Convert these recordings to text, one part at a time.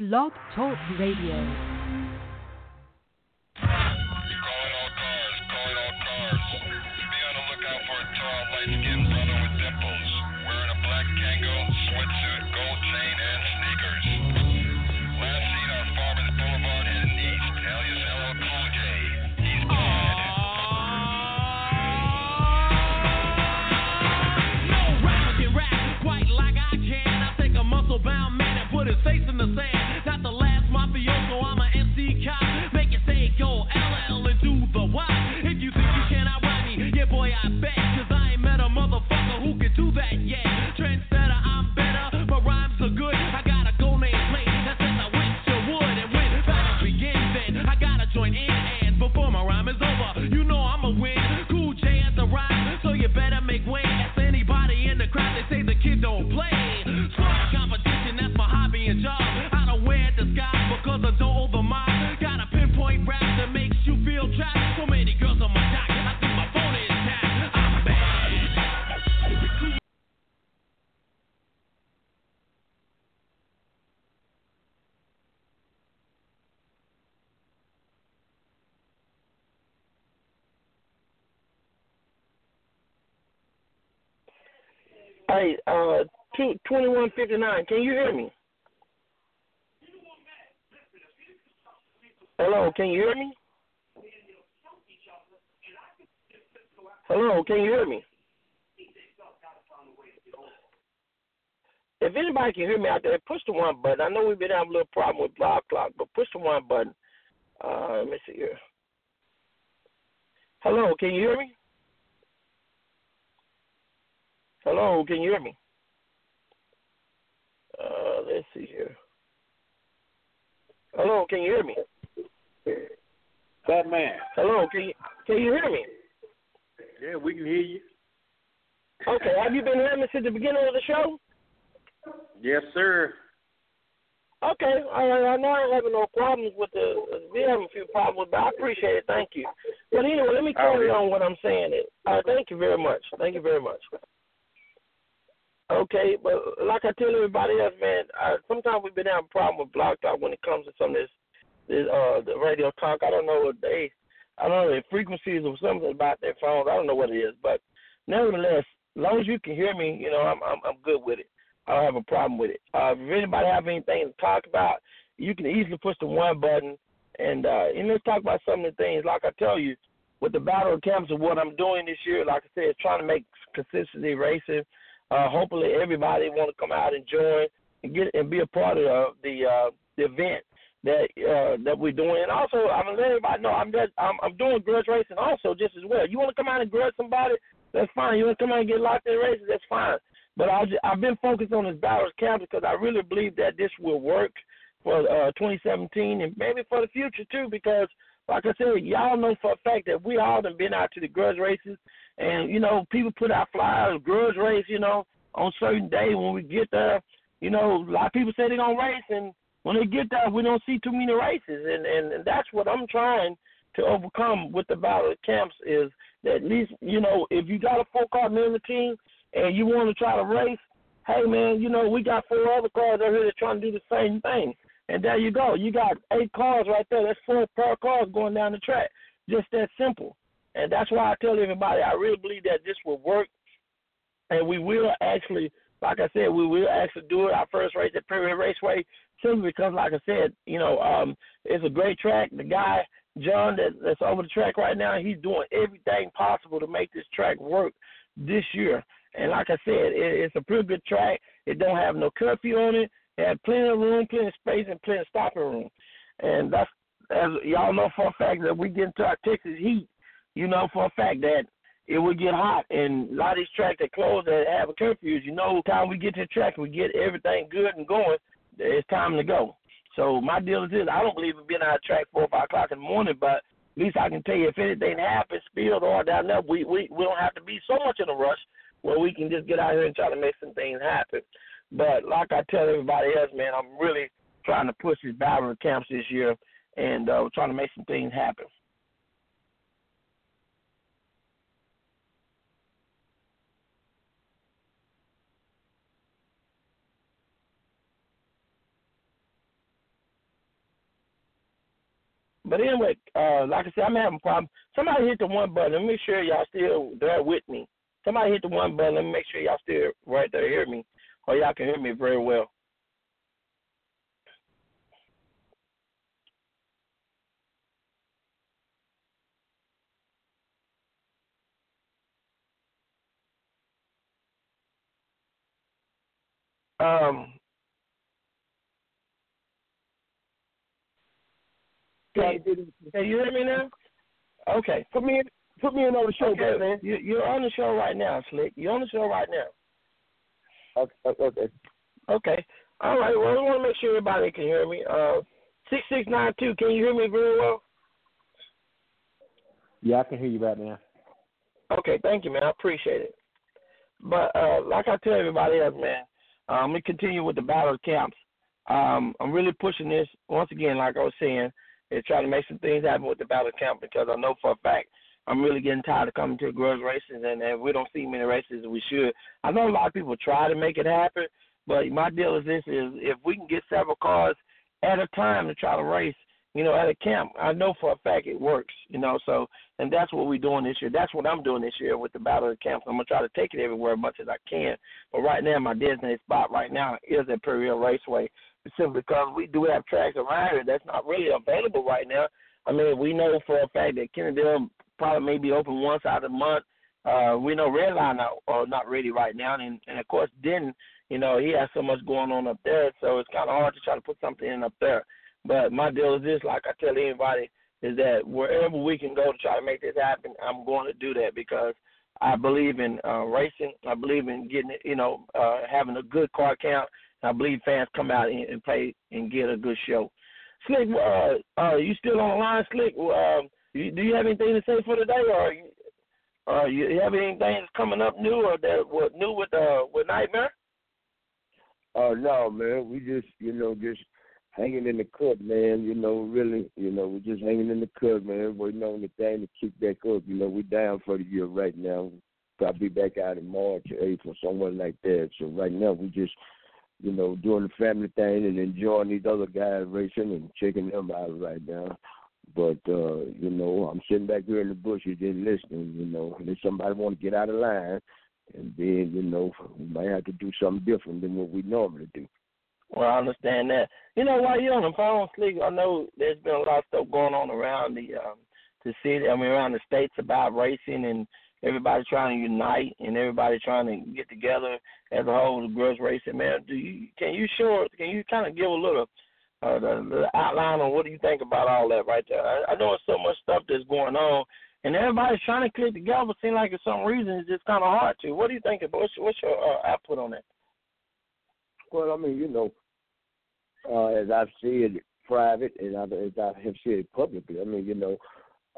Blog Talk Radio. Hey, uh, two, 2159, can you hear me? Hello, can you hear me? Hello, can you hear me? If anybody can hear me out there, push the one button. I know we've been having a little problem with Blog Talk, but push the one button. Uh, let me see here. Hello, can you hear me? Hello, can you hear me? Uh, let's see here. Hello, can you hear me? Batman. Hello, can you can you hear me? Yeah, we can hear you. Okay, have you been hearing me since the beginning of the show? Yes, sir. Okay, right. I know I ain't having no problems with the. We have a few problems, but I appreciate it. Thank you. But anyway, let me carry on what I'm saying. Uh, thank you very much. Thank you very much. Okay, but like I tell everybody else, man, uh, sometimes we've been having a problem with Blog Talk when it comes to some of this, this uh, the radio talk. I don't know what they, I don't know the frequencies or something about their phones. I don't know what it is, but nevertheless, as long as you can hear me, you know, I'm I'm, I'm good with it. I don't have a problem with it. Uh, if anybody have anything to talk about, you can easily push the one button, and uh, and let's talk about some of the things. Like I tell you, with the battle of camps and what I'm doing this year, like I said, trying to make consistency racing. Uh, hopefully, everybody want to come out and join and get and be a part of the the, uh, the event that uh, that we're doing. And also, I'm gonna let everybody know I'm just I'm, I'm doing grudge racing also just as well. You want to come out and grudge somebody? That's fine. You want to come out and get locked in races? That's fine. But I I've been focused on this battles camp because I really believe that this will work for uh, 2017 and maybe for the future too. Because like I said, y'all know for a fact that we all have been out to the grudge races, and you know people put out flyers, grudge race, you know, on certain day when we get there. You know, a lot of people say they're gonna race, and when they get there, we don't see too many races, and and, and that's what I'm trying to overcome with the battle camps is that at least you know if you got a four car member team and you want to try to race, hey man, you know we got four other cars out here that trying to do the same thing, and there you go, you got eight cars right there. That's four of cars going down the track, just that simple. And that's why I tell everybody I really believe that this will work, and we will actually, like I said, we will actually do it. Our first race at Prairie Raceway, simply because, like I said, you know, um, it's a great track. The guy John that, that's over the track right now, he's doing everything possible to make this track work this year. And like I said, it, it's a pretty good track. It don't have no curfew on it. It has plenty of room, plenty of space, and plenty of stopping room. And that's as y'all know for a fact that we get into our Texas heat. You know for a fact that it will get hot, and a lot of these tracks that close that have a curfew, you know, time we get to the track, we get everything good and going. It's time to go. So my deal is this: I don't believe in being out of track four or five o'clock in the morning, but at least I can tell you if anything happens, spilled or down there, we we we don't have to be so much in a rush where we can just get out here and try to make some things happen. But like I tell everybody else, man, I'm really trying to push these battle camps this year and uh, trying to make some things happen. But anyway, uh, like I said, I'm having a problem. Somebody hit the one button. Let me make sure y'all still there with me. Somebody hit the one button. Let me make sure y'all still right there hear me, or y'all can hear me very well. Um, can, can you hear me now? Okay. Put me in. Put me in on the show, okay. man. You, you're on the show right now, Slick. You're on the show right now. Okay. Okay. Okay. All right. Well, I want to make sure everybody can hear me. Uh, six six nine two. Can you hear me very well? Yeah, I can hear you right now. Okay. Thank you, man. I appreciate it. But uh, like I tell everybody else, man, um, we continue with the battle camps. Um, I'm really pushing this once again, like I was saying, is trying to make some things happen with the battle camp because I know for a fact I'm really getting tired of coming to grudge races and, and we don't see many races as we should. I know a lot of people try to make it happen, but my deal is this: is if we can get several cars at a time to try to race, you know, at a camp, I know for a fact it works, you know. So, and that's what we're doing this year. That's what I'm doing this year with the Battle of the Camps. I'm gonna try to take it everywhere as much as I can. But right now, my designated spot right now is at Perry Raceway, simply because we do have tracks around here that's not really available right now. I mean, we know for a fact that Kennedale probably may be open once out of the month. Uh, we know Redline are not ready right now, and and of course Denton, you know, he has so much going on up there, so it's kind of hard to try to put something in up there. But my deal is this, like I tell anybody, is that wherever we can go to try to make this happen, I'm going to do that because I believe in uh, racing. I believe in getting, you know, uh, having a good car count. I believe fans come out and, and pay and get a good show. Slick, uh, uh, you still on the line, Slick? Uh, you, do you have anything to say for today, or you, uh, you have anything that's coming up new, or that what new with uh with Nightmare? Oh uh, no, man. We just, you know, just hanging in the cut, man. You know, really, you know, we're just hanging in the cut, man. Waiting on the thing to kick back up. You know, we're down for the year right now. I'll be back out in March or April, somewhere like that. So right now, we just, you know, doing the family thing and enjoying these other guys racing and checking them out right now. But uh, you know, I'm sitting back here in the bushes just listening. You know, and if somebody want to get out of line, and then you know, we might have to do something different than what we normally do. Well, I understand that. You know, while you're on the phone, Slick, I know there's been a lot of stuff going on around the um, the city. I mean, around the states about racing and everybody trying to unite and everybody trying to get together as a whole to grudge racing. Man, do you can you show can you kind of give a little uh, the, the outline on what do you think about all that right there? I, I know there's so much stuff that's going on. And everybody's trying to click together, but seems like for some reason it's just kind of hard to. What do you think? What's, what's your uh, output on that? Well, I mean, you know, uh, as I've said private and I've, as I have said publicly, I mean, you know,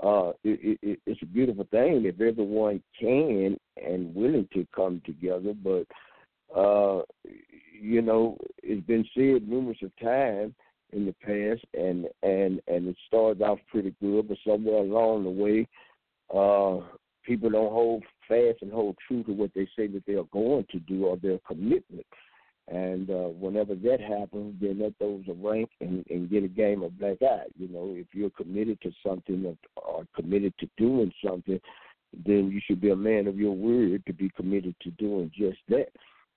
uh, it, it, it's a beautiful thing if everyone can and willing to come together. But uh, you know, it's been said numerous of times in the past, and and and it started off pretty good, but somewhere along the way, uh, people don't hold fast and hold true to what they say that they are going to do or their commitment. And uh, whenever that happens, then that throws a rank and, and get a game of black eye. You know, if you're committed to something or, committed to doing something, then you should be a man of your word to be committed to doing just that.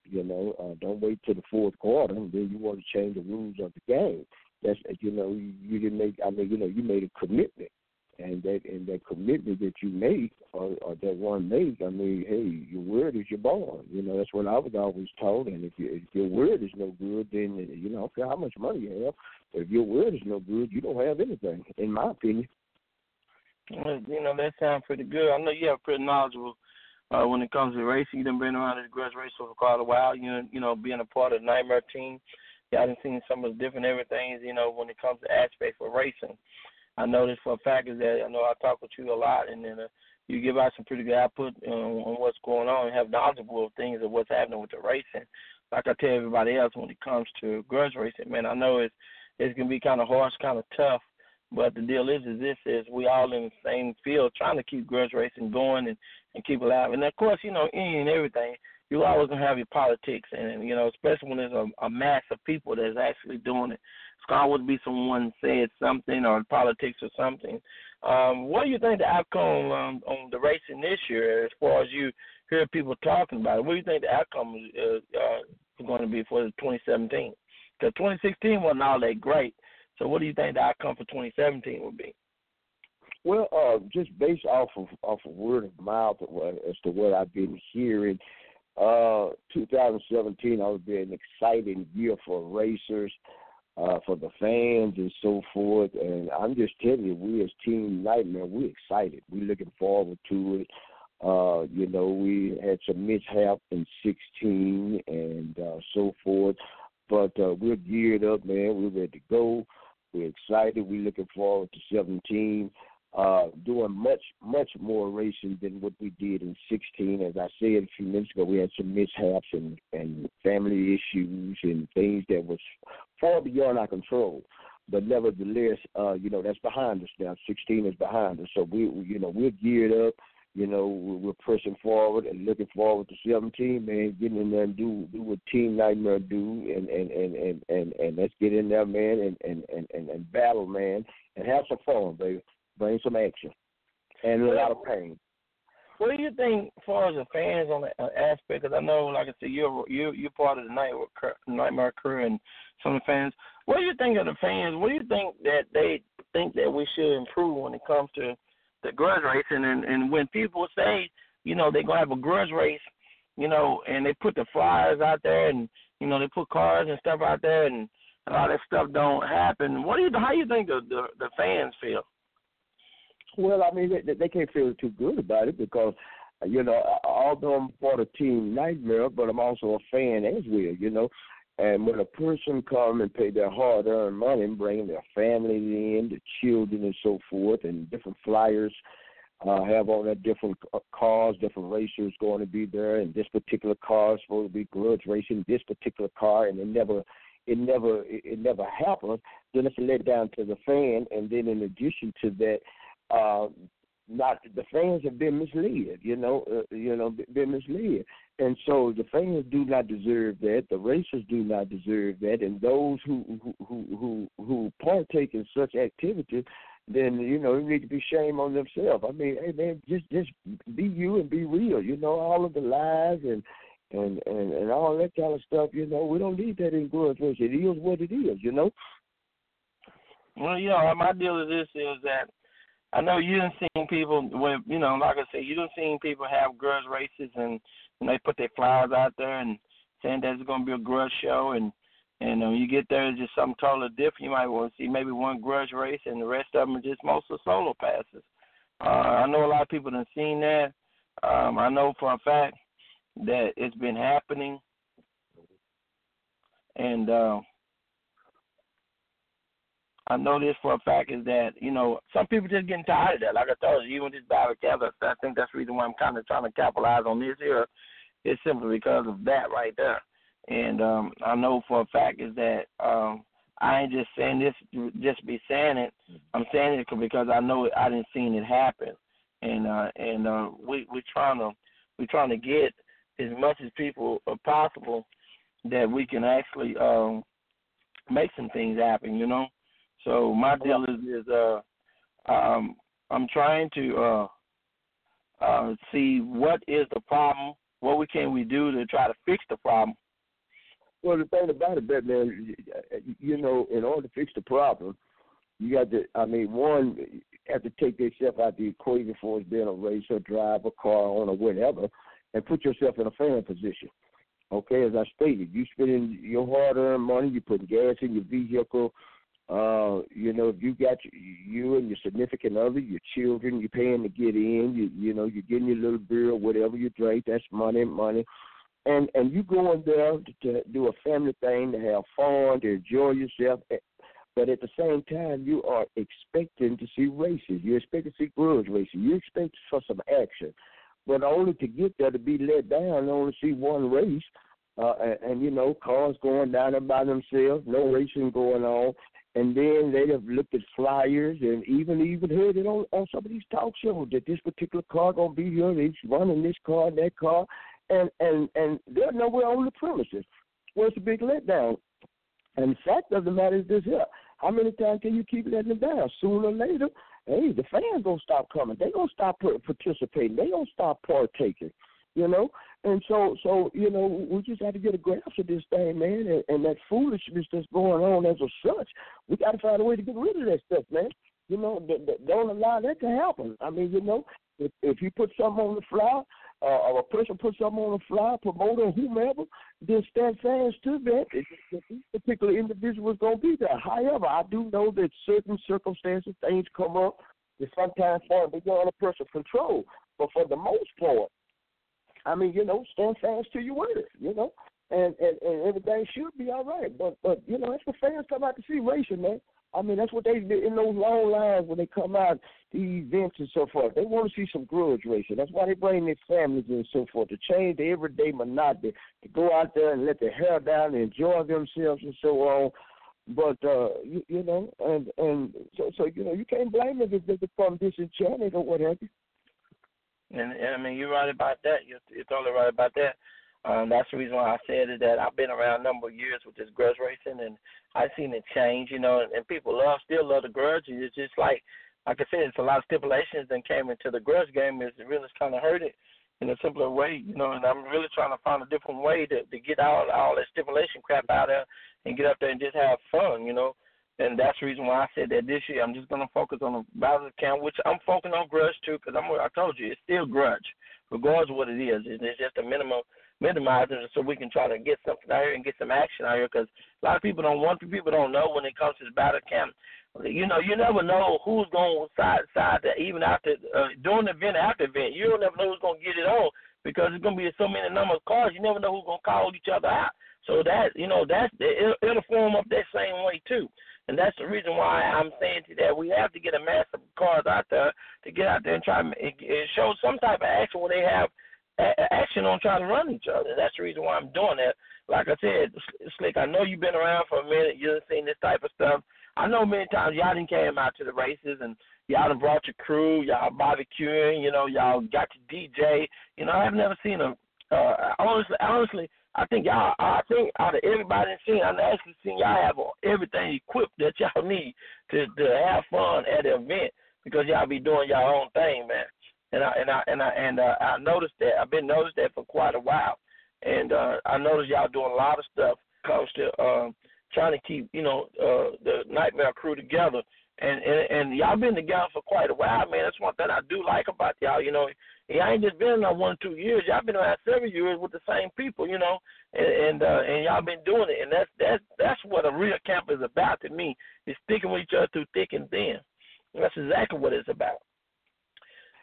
You know, uh, don't wait till the fourth quarter and then you want to change the rules of the game. That's you know, you, you didn't make. I mean, you know, you made a commitment and that and that commitment that you make or, or that one makes, I mean, hey, your word is your bond. You know, that's what I was always told. And if, you, if your word is no good, then you know, I care how much money you have. If your word is no good, you don't have anything, in my opinion. You know, that sounds pretty good. I know you have pretty knowledgeable uh, when it comes to racing. You've been around this grudge race for quite a while. You know, you know, being a part of the Nightmare team. y'all done seen some of the different everythings, you know, when it comes to aspects of racing. I noticed for a fact is that I know I talk with you a lot, and then uh, you give out some pretty good output um, on what's going on and have knowledgeable things of what's happening with the racing. Like I tell everybody else, when it comes to grudge racing, man, I know it's it's gonna be kind of harsh, kind of tough, but the deal is, is this is we all in the same field trying to keep grudge racing going and and keep alive. And of course, you know, any and everything, you always gonna have your politics, and you know, especially when there's a, a mass of people that's actually doing it. It's gonna always be someone said something or politics or something. Um, what do you think the outcome um, on the racing this year, as far as you hear people talking about it? What do you think the outcome is uh, going to be for 2017? Because 2016 wasn't all that great. So, what do you think the outcome for 2017 would be? Well, uh, just based off of off of word of mouth as to what I've been hearing, uh, 2017 will be an exciting year for racers, uh, for the fans, and so forth. And I'm just telling you, we as Team Nightmare, we're excited. We're looking forward to it. Uh, you know, we had some mishap in 16 and uh, so forth, but uh, we're geared up, man. We're ready to go. We're excited. We're looking forward to 17 uh, doing much, much more racing than what we did in 16. As I said a few minutes ago, we had some mishaps and, and family issues and things that was far beyond our control. But nevertheless, uh, you know, that's behind us now. 16 is behind us. So we, you know, we're geared up. You know, we're pressing forward and looking forward to 17, man. Getting in there and do do what Team Nightmare do, and and and and and, and let's get in there, man, and and and and, and battle, man, and have some fun, baby bring some action, and a lot of pain. What do you think, as far as the fans on the uh, aspect? Because I know, like I said, you're you you're part of the night Nightmare crew and some of the fans. What do you think of the fans? What do you think that they think that we should improve when it comes to the grudge racing? And and when people say, you know, they're gonna have a grudge race, you know, and they put the flyers out there, and you know, they put cars and stuff out there, and all that stuff don't happen. What do you how do you think the the, the fans feel? Well, I mean, they, they can't feel too good about it because, you know, although I'm part of Team Nightmare, but I'm also a fan as well, you know. And when a person come and pay their hard-earned money and bring their family in, the children and so forth, and different flyers uh, have on that different cars, different racers going to be there, and this particular car is supposed to be grudge racing this particular car, and it never – it never it never happens, then it's a letdown to the fan. And then in addition to that, uh, not the fans have been misled, you know, uh, you know, been misled, and so the fans do not deserve that. The racers do not deserve that, and those who who who who, partake in such activity, then you know, need to be shame on themselves. I mean, hey man, just just be you and be real. You know, all of the lies and and and and all that kind of stuff. You know, we don't need that in grudge It is what it is. You know. Well, you know, my deal is this: is that I know you done seen people with you know, like I said, you done seen people have grudge races and, and they put their flyers out there and saying that it's gonna be a grudge show and and when you get there it's just something totally different. You might want to see maybe one grudge race and the rest of them are just mostly solo passes. Uh, I know a lot of people have seen that. Um, I know for a fact that it's been happening, and uh, I know this for a fact is that you know some people just getting tired of that. Like I told you, even this battle together. I think that's the reason why I'm kind of trying to capitalize on this here. It's simply because of that right there. And um, I know for a fact is that um, I ain't just saying this just be saying it. I'm saying it because I know it, I didn't seen it happen. And uh, and uh, we we trying to we trying to get as much as people as possible that we can actually um, make some things happen. You know. So my deal is is uh um I'm trying to uh uh see what is the problem, what we can we do to try to fix the problem. Well, the thing about it, Batman, you know, in order to fix the problem, you got to. I mean, one have to take yourself out the equation for us being a racer, driver, car owner, whatever, and put yourself in a fan position. Okay, as I stated, you spending your hard-earned money, you putting gas in your vehicle, uh, you know, if you got you and your significant other, your children, you're paying to get in. You you know, you're getting your little beer or whatever you drink. That's money, money. and and you go in there to, to do a family thing, to have fun, to enjoy yourself. eh, But at the same time, you are expecting to see races. You expect to see grudge racing. You expect for some action, but only to get there to be let down, and only see one race, uh, and, and you know cars going down by themselves, no racing going on. And then they have looked at flyers and even even heard it on, on some of these talk shows that this particular car gonna be here, he's running this car, and that car, and and and they're nowhere on the premises. Well, it's a big letdown. And the fact of the matter is this here: how many times can you keep letting them down? Sooner or later, hey, the fans gonna stop coming. They gonna stop par- participating. They gonna stop partaking. You know, and so so you know we just have to get a grasp of this thing, man, and, and that foolishness that's going on as of such. We got to find a way to get rid of that stuff, man. You know, th- th- don't allow that to happen. I mean, you know, if if you put something on the flyer, uh, or a person puts something on the flyer, promoter, whomever, then stand fast to that. This particular individual is going to be there. However, I do know that certain circumstances, things come up that sometimes fall beyond a person's control. But for the most part, I mean, you know, stand fast to your word, you know, and, and and everything should be all right. But but you know, that's what fans come out to see racing, man. I mean, that's what they do in those long lines when they come out to events and so forth. They want to see some grudge racing. That's why they bring their families and so forth to change the everyday monotony, to go out there and let their hair down and enjoy themselves and so on. But uh, you, you know, and and so so you know, you can't blame them if they become disenchanted or whatever. And, and I mean, you're right about that. You're, you're totally right about that. Um, that's the reason why I said it. That I've been around a number of years with this grudge racing, and I've seen it change. You know, and, and people love still love the grudge. It's just like, like I said, it's a lot of stipulations that came into the grudge game. Is it really kind of hurt it in a simpler way. You know, and I'm really trying to find a different way to to get all all that stipulation crap out there and get up there and just have fun. You know. And that's the reason why I said that this year I'm just gonna focus on the battle account, which I'm focusing on grudge too, because I'm I told you it's still grudge, regardless of what it is. It's just a minimum minimizing so we can try to get something out here and get some action out here. Because a lot of people don't want, people don't know when it comes to this battle camp. You know, you never know who's going to side side that even after uh, during the event, after event, you don't never know who's going to get it on because it's going to be so many number of cars. You never know who's going to call each other out. So that you know that's it'll, it'll form up that same way too. And that's the reason why I'm saying to that we have to get a mass of cars out there to get out there and try and show some type of action where they have action on trying to run each other. And that's the reason why I'm doing that. Like I said, Slick, I know you've been around for a minute. You've seen this type of stuff. I know many times y'all didn't came out to the races and y'all done brought your crew, y'all barbecuing, you know, y'all got your DJ. You know, I've never seen a uh honestly honestly I think y'all I think out of everybody in scene, I've actually seen y'all have everything equipped that y'all need to to have fun at the event because y'all be doing your own thing, man. And I and I and I and uh, I noticed that I've been noticed that for quite a while, and uh, I noticed y'all doing a lot of stuff comes to um, trying to keep you know uh, the Nightmare crew together. And, and and y'all been together for quite a while, man. That's one thing I do like about y'all. You know, y'all ain't just been there one or two years. Y'all been around several years with the same people. You know, and and, uh, and y'all been doing it. And that's that's that's what a real camp is about to me. Is sticking with each other through thick and thin. That's exactly what it's about.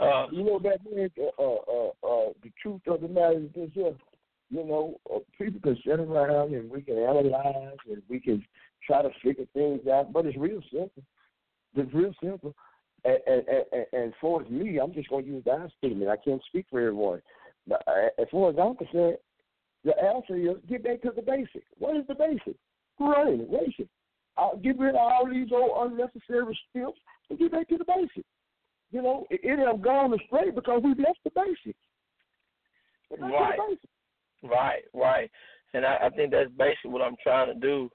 Uh, you know that man. Uh, uh, uh, the truth of the matter is this: here. You know, uh, people can sit around and we can analyze and we can try to figure things out, but it's real simple. It's real simple. And, and, and, and for me, I'm just going to use that statement. I can't speak for everyone. But uh, as far as I'm concerned, the answer is get back to the basic. What is the basic? Running, racing. I'll get rid of all these old unnecessary steps and get back to the basic. You know, it, it have gone astray because we've left the basics. Right. Right, right. And I, I think that's basically what I'm trying to do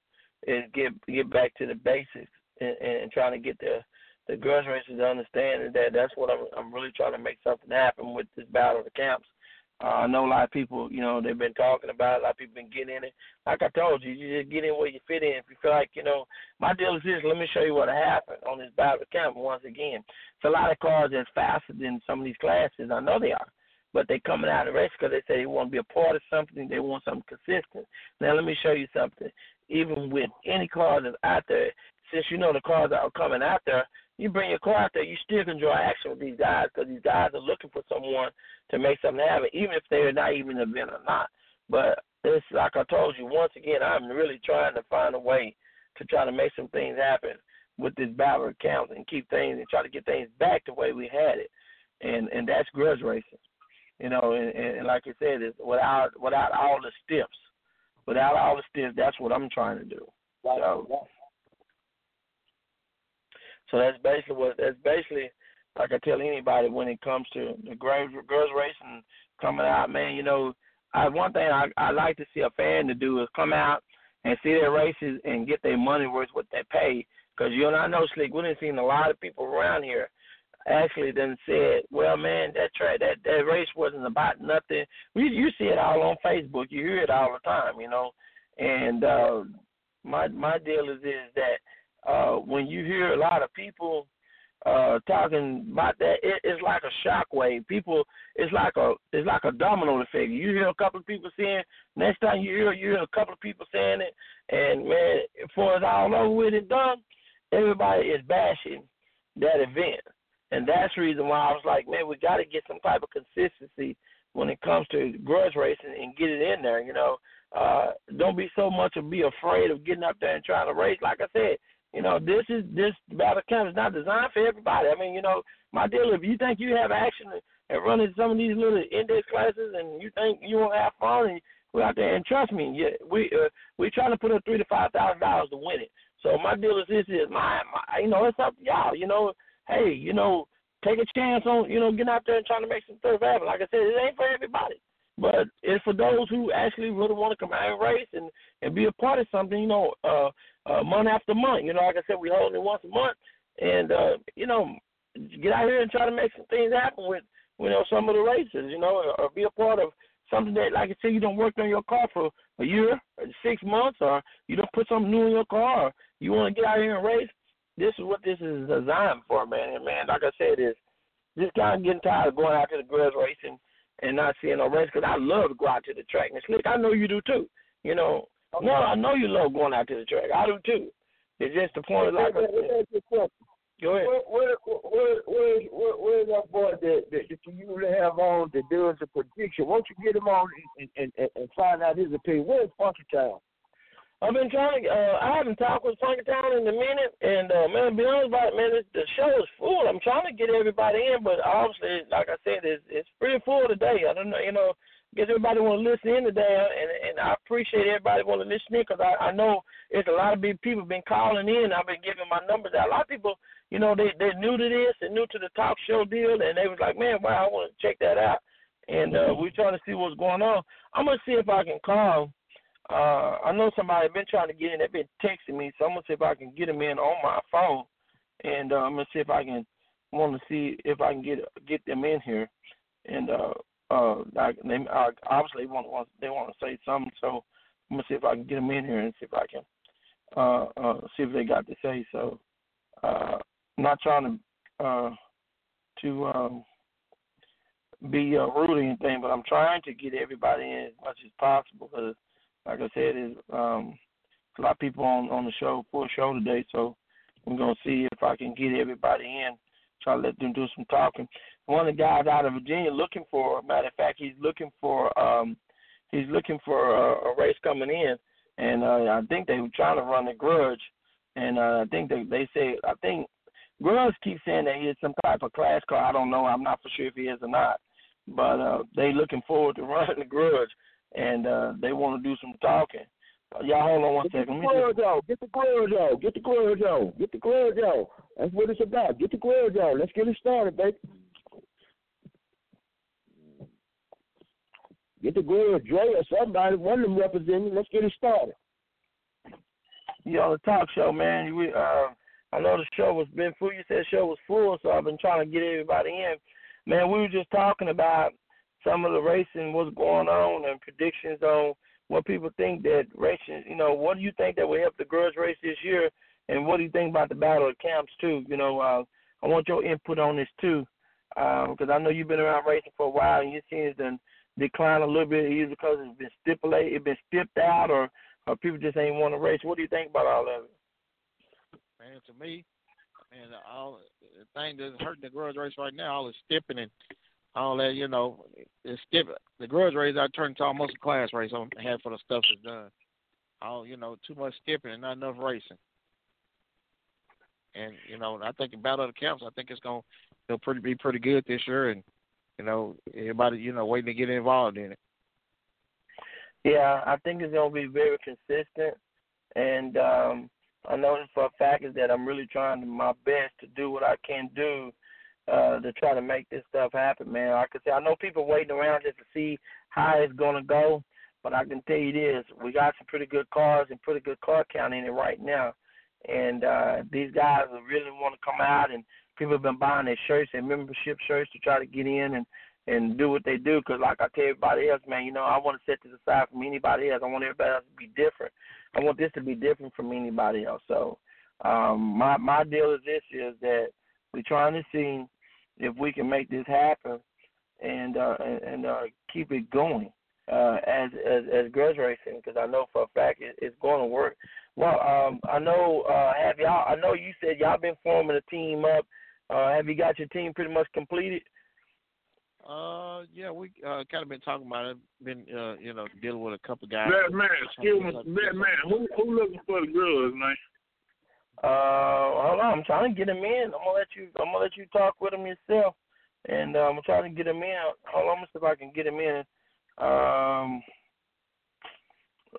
is get get back to the basics and, and trying to get the the grudge racers to understand that that's what I'm I'm really trying to make something happen with this battle of the camps. Uh, I know a lot of people, you know, they've been talking about it. A lot of people been getting in it. Like I told you, you just get in where you fit in. If you feel like, you know, my deal is this. Let me show you what happened on this battle of camp once again. It's a lot of cars that's faster than some of these classes. I know they are but they coming out of the race because they say they want to be a part of something. They want something consistent. Now let me show you something. Even with any car that's out there, since you know the cars are coming out there, you bring your car out there, you still can draw action with these guys because these guys are looking for someone to make something happen, even if they're not even an event or not. But it's like I told you once again. I'm really trying to find a way to try to make some things happen with this battle account and keep things and try to get things back the way we had it, and and that's grudge racing, you know. And, and, and like I said, is without without all the steps, without all the steps, that's what I'm trying to do. So, so that's basically what that's basically like I tell anybody when it comes to the grudge grudge racing coming out, man. You know, I one thing I I like to see a fan to do is come out and see their races and get their money worth what they pay. Because you and I know, Slick, we done seen a lot of people around here actually then said, "Well, man, that track, that that race wasn't about nothing." We you see it all on Facebook. You hear it all the time, you know. And uh, my my deal is is that uh, when you hear a lot of people uh talking about that it, it's like a shockwave. People it's like a it's like a domino effect. You hear a couple of people saying next time you hear you hear a couple of people saying it and man before it's all over with and done everybody is bashing that event. And that's the reason why i was like man we got to get some type of consistency when it comes to grudge racing and get it in there you know. Uh don't be so much of be afraid of getting up there and trying to race. Like i said you know, this is this battle camp is not designed for everybody. I mean, you know, my deal. If you think you have action and running some of these little index classes, and you think you want to have fun, and go out there and trust me, yeah, we uh, we trying to put up three to five thousand dollars to win it. So my deal is this is my, my you know it's up to y'all. You know, hey, you know, take a chance on you know getting out there and trying to make some stuff happen. Like I said, it ain't for everybody, but it's for those who actually really want to come out and race and and be a part of something. You know, uh, uh, month after month. You know, like I said, we hold it once a month, and uh, you know, get out here and try to make some things happen with you know some of the races. You know, or, or be a part of something that, like I said, you don't work on your car for a year, or six months, or you don't put something new in your car. Or you want to get out here and race. This is what this is designed for, man. And man, like I said, is just kind of getting tired of going out to the girls racing and not seeing no race because I love to go out to the track. And slick, I know you do too. You know, Okay. No, I know you love going out to the track. I do too. It's just the point of like. Wait, Go ahead. Where, where, where, where, where, where's that boy that, that, that you usually have on that does the prediction? Won't you get him on and, and, and, and find out his opinion? Where's Funky Town? I've been trying to. Uh, I haven't talked with Funky Town in a minute, and uh, man, be honest about it, man, it's, the show is full. I'm trying to get everybody in, but obviously, like I said, it's it's pretty full today. I don't know, you know guess everybody want to listen in today, and and I appreciate everybody want to listen in because I I know it's a lot of big people been calling in. I've been giving my numbers out. A lot of people, you know, they they're new to this and new to the talk show deal, and they was like, man, wow, I want to check that out. And uh, we're trying to see what's going on. I'm gonna see if I can call. Uh, I know somebody been trying to get in. They've been texting me, so I'm gonna see if I can get them in on my phone, and uh, I'm gonna see if I can want to see if I can get get them in here, and uh, uh, I, they uh, obviously want, want they want to say something. So I'm gonna see if I can get them in here and see if I can uh, uh, see if they got to say. So uh, not trying to uh, to um, be uh, rude or anything, but I'm trying to get everybody in as much as possible because, like I said, is um, a lot of people on on the show, full show today. So I'm gonna see if I can get everybody in. Try to let them do some talking one of the guys out of Virginia looking for. Matter of fact, he's looking for um, he's looking for a, a race coming in, and uh, I think they were trying to run the Grudge, and uh, I think they they say I think Grudge keeps saying that he is some type of class car. I don't know. I'm not for sure if he is or not, but uh, they looking forward to running the Grudge, and uh, they want to do some talking. Uh, y'all hold on one get second. The grudge out. Get the grudge out. Get the grudge out. Get the grudge out. That's what it's about. Get the grudge out. Let's get it started, baby. Get the girl Dre or somebody, one of them representing. Let's get it started. On the talk show, man. We uh, I know the show was been full. You said the show was full, so I've been trying to get everybody in. Man, we were just talking about some of the racing, what's going on, and predictions on what people think that racing. You know, what do you think that will help the girls race this year, and what do you think about the battle of camps too? You know, uh, I want your input on this too, because um, I know you've been around racing for a while, and you've seen done decline a little bit either because it's been stipulated, it's been stepped out, or, or people just ain't want to race. What do you think about all of it? Man, to me, and all the thing that's hurting the grudge race right now, all the stepping and all that, you know, it's skip the grudge race I turned into almost a class race on half of the stuff is done. All you know, too much skipping and not enough racing. And you know, I think about other camps, I think it's gonna it'll pretty be pretty good this year, and you know, everybody you know waiting to get involved in it. Yeah, I think it's gonna be very consistent, and um, I know for a fact is that I'm really trying my best to do what I can do uh, to try to make this stuff happen, man. I say, I know people waiting around just to see how it's gonna go, but I can tell you this: we got some pretty good cars and pretty good car count in it right now, and uh, these guys really want to come out, and people have been buying their shirts and membership shirts to try to get in and and do what they do. Because like I tell everybody else, man, you know, I want to set this aside from anybody else. I want everybody else to be different. I want this to be different from anybody else. So um, my my deal is this: is that we're trying to see if we can make this happen and uh, and, and uh, keep it going uh, as as as grudge racing because I know for a fact it, it's going to work. Well, um, I know uh, have y'all. I know you said y'all been forming a team up. Uh, have you got your team pretty much completed? Uh, yeah, we uh kind of been talking about it. Been uh, you know, dealing with a couple guys. That man, excuse me, that man, who who looking for the girls, man? Uh, hold on, I'm trying to get him in. I'm gonna let you. I'm gonna let you talk with him yourself, and uh, I'm trying to get him in. Hold on, let me see if I can get him in. Um,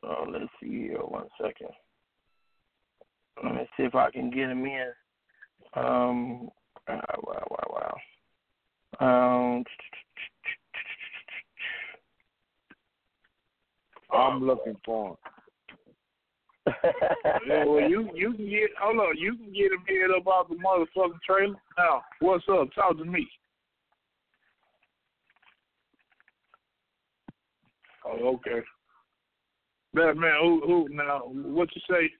uh, let's see here. One second. Let me see if I can get him in. Um, wow, wow, wow, wow. Um, I'm looking for him. yeah, well, you you can get hold on, you can get him head up off the motherfucking trailer. Now, what's up? Talk to me. Oh, okay. That man, who who now? What you say?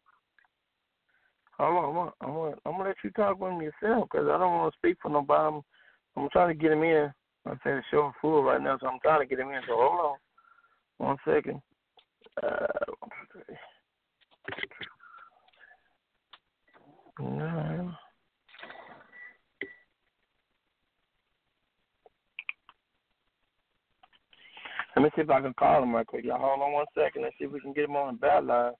I'm gonna, I'm gonna, I'm gonna let you talk with yourself because I don't want to speak for nobody. I'm, I'm trying to get him in. I'm saying the show full right now, so I'm trying to get him in. So hold on, one second. Uh, no. Let me see if I can call him right quick. Y'all hold on one second. Let's see if we can get him on the bad line.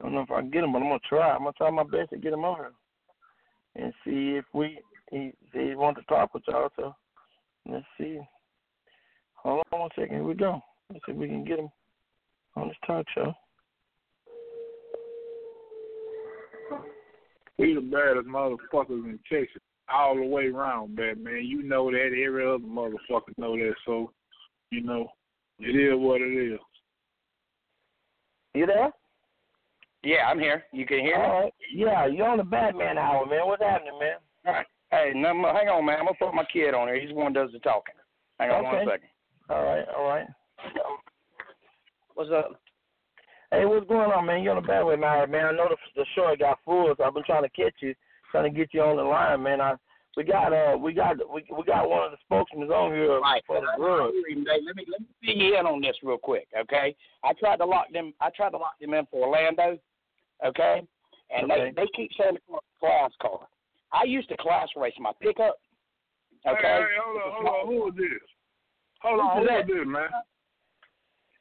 I don't know if I can get him, but I'm gonna try. I'm gonna try my best to get him over and see if we he he wants to talk with y'all. So let's see. Hold on one second. Here we go. Let's see if we can get him on this talk show. We the baddest motherfuckers in Texas, all the way around, bad man. You know that. Every other motherfucker know that. So, you know, it is what it is. You there? Yeah, I'm here. You can hear me? All right. Yeah, you're on the Batman hour, man. What's happening, man? All right. Hey, no, no, hang on, man. I'm gonna put my kid on here. He's the one who does the talking. Hang on Okay. one second. All right, all right. What's up? Hey, what's going on, man? You're on the Batman hour, man. I know the, the show got full, so I've been trying to catch you, trying to get you on the line, man. I we got uh we got we we got one of the spokesmen on here Right. for the grudge. Hey, Let me let me fill you in on this real quick, okay? I tried to lock them. I tried to lock them in for Orlando, okay? And Okay. they they keep saying it's a class car. I used to class race my pickup, okay? Hey, hey, hold on, hold on. Who is this? Hold on, who is this, man?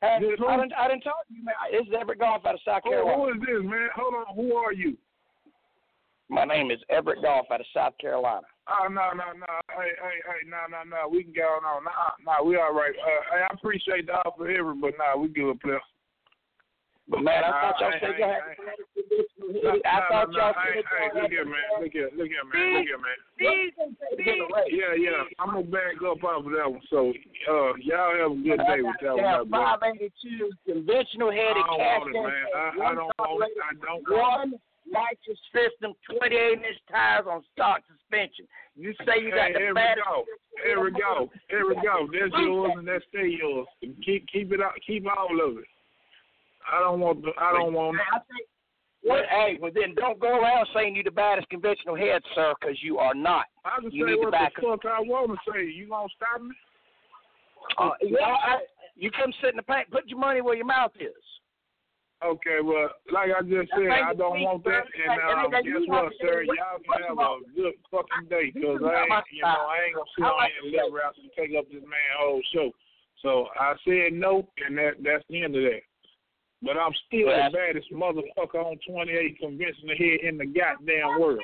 Hey, This? I didn't I didn't talk to you, man. This is Everett Golf out of South Carolina. who is this, man? Hold on, who are you? My name is Everett Golf out of South Carolina. Oh no no no! Hey hey hey! No no no! We can go on. No no, we all right. Uh, hey, I appreciate the offer, ever, but nah, we good, player. But man, I thought y'all said y'all had hey. I thought y'all hey, said hey, look here, man. Look here, look here, man. Look here, man. Yeah, yeah. I'm gonna back up off of that one. So, uh, y'all have a good day with that Yeah, one, bro. 582 conventional I headed don't want it, cast man. I, I don't want it. I don't want it. one nitrous system, 28 inch tires on stock suspension. You say you got Hey, here the we baddest. go. Here we go. Here we go. That's yours and that's stay yours. Keep keep it out. Keep all of it. I don't want. The, I don't want. I think, well, hey, well then don't go around saying you the baddest conventional head, sir, because you are not. I You say need to what back the fuck I want to say. You gonna stop me? Uh, yeah, I, you come sit in the paint. Put your money where your mouth is. Okay, well, like I just said, I don't want that. And um, guess what, sir? Y'all can have a good fucking day, cause I ain't, you know, I ain't gonna sit on here and rap and take up this man whole show. So I said no, and that that's the end of that. But I'm still the baddest motherfucker on 28 convincing the head in the goddamn world.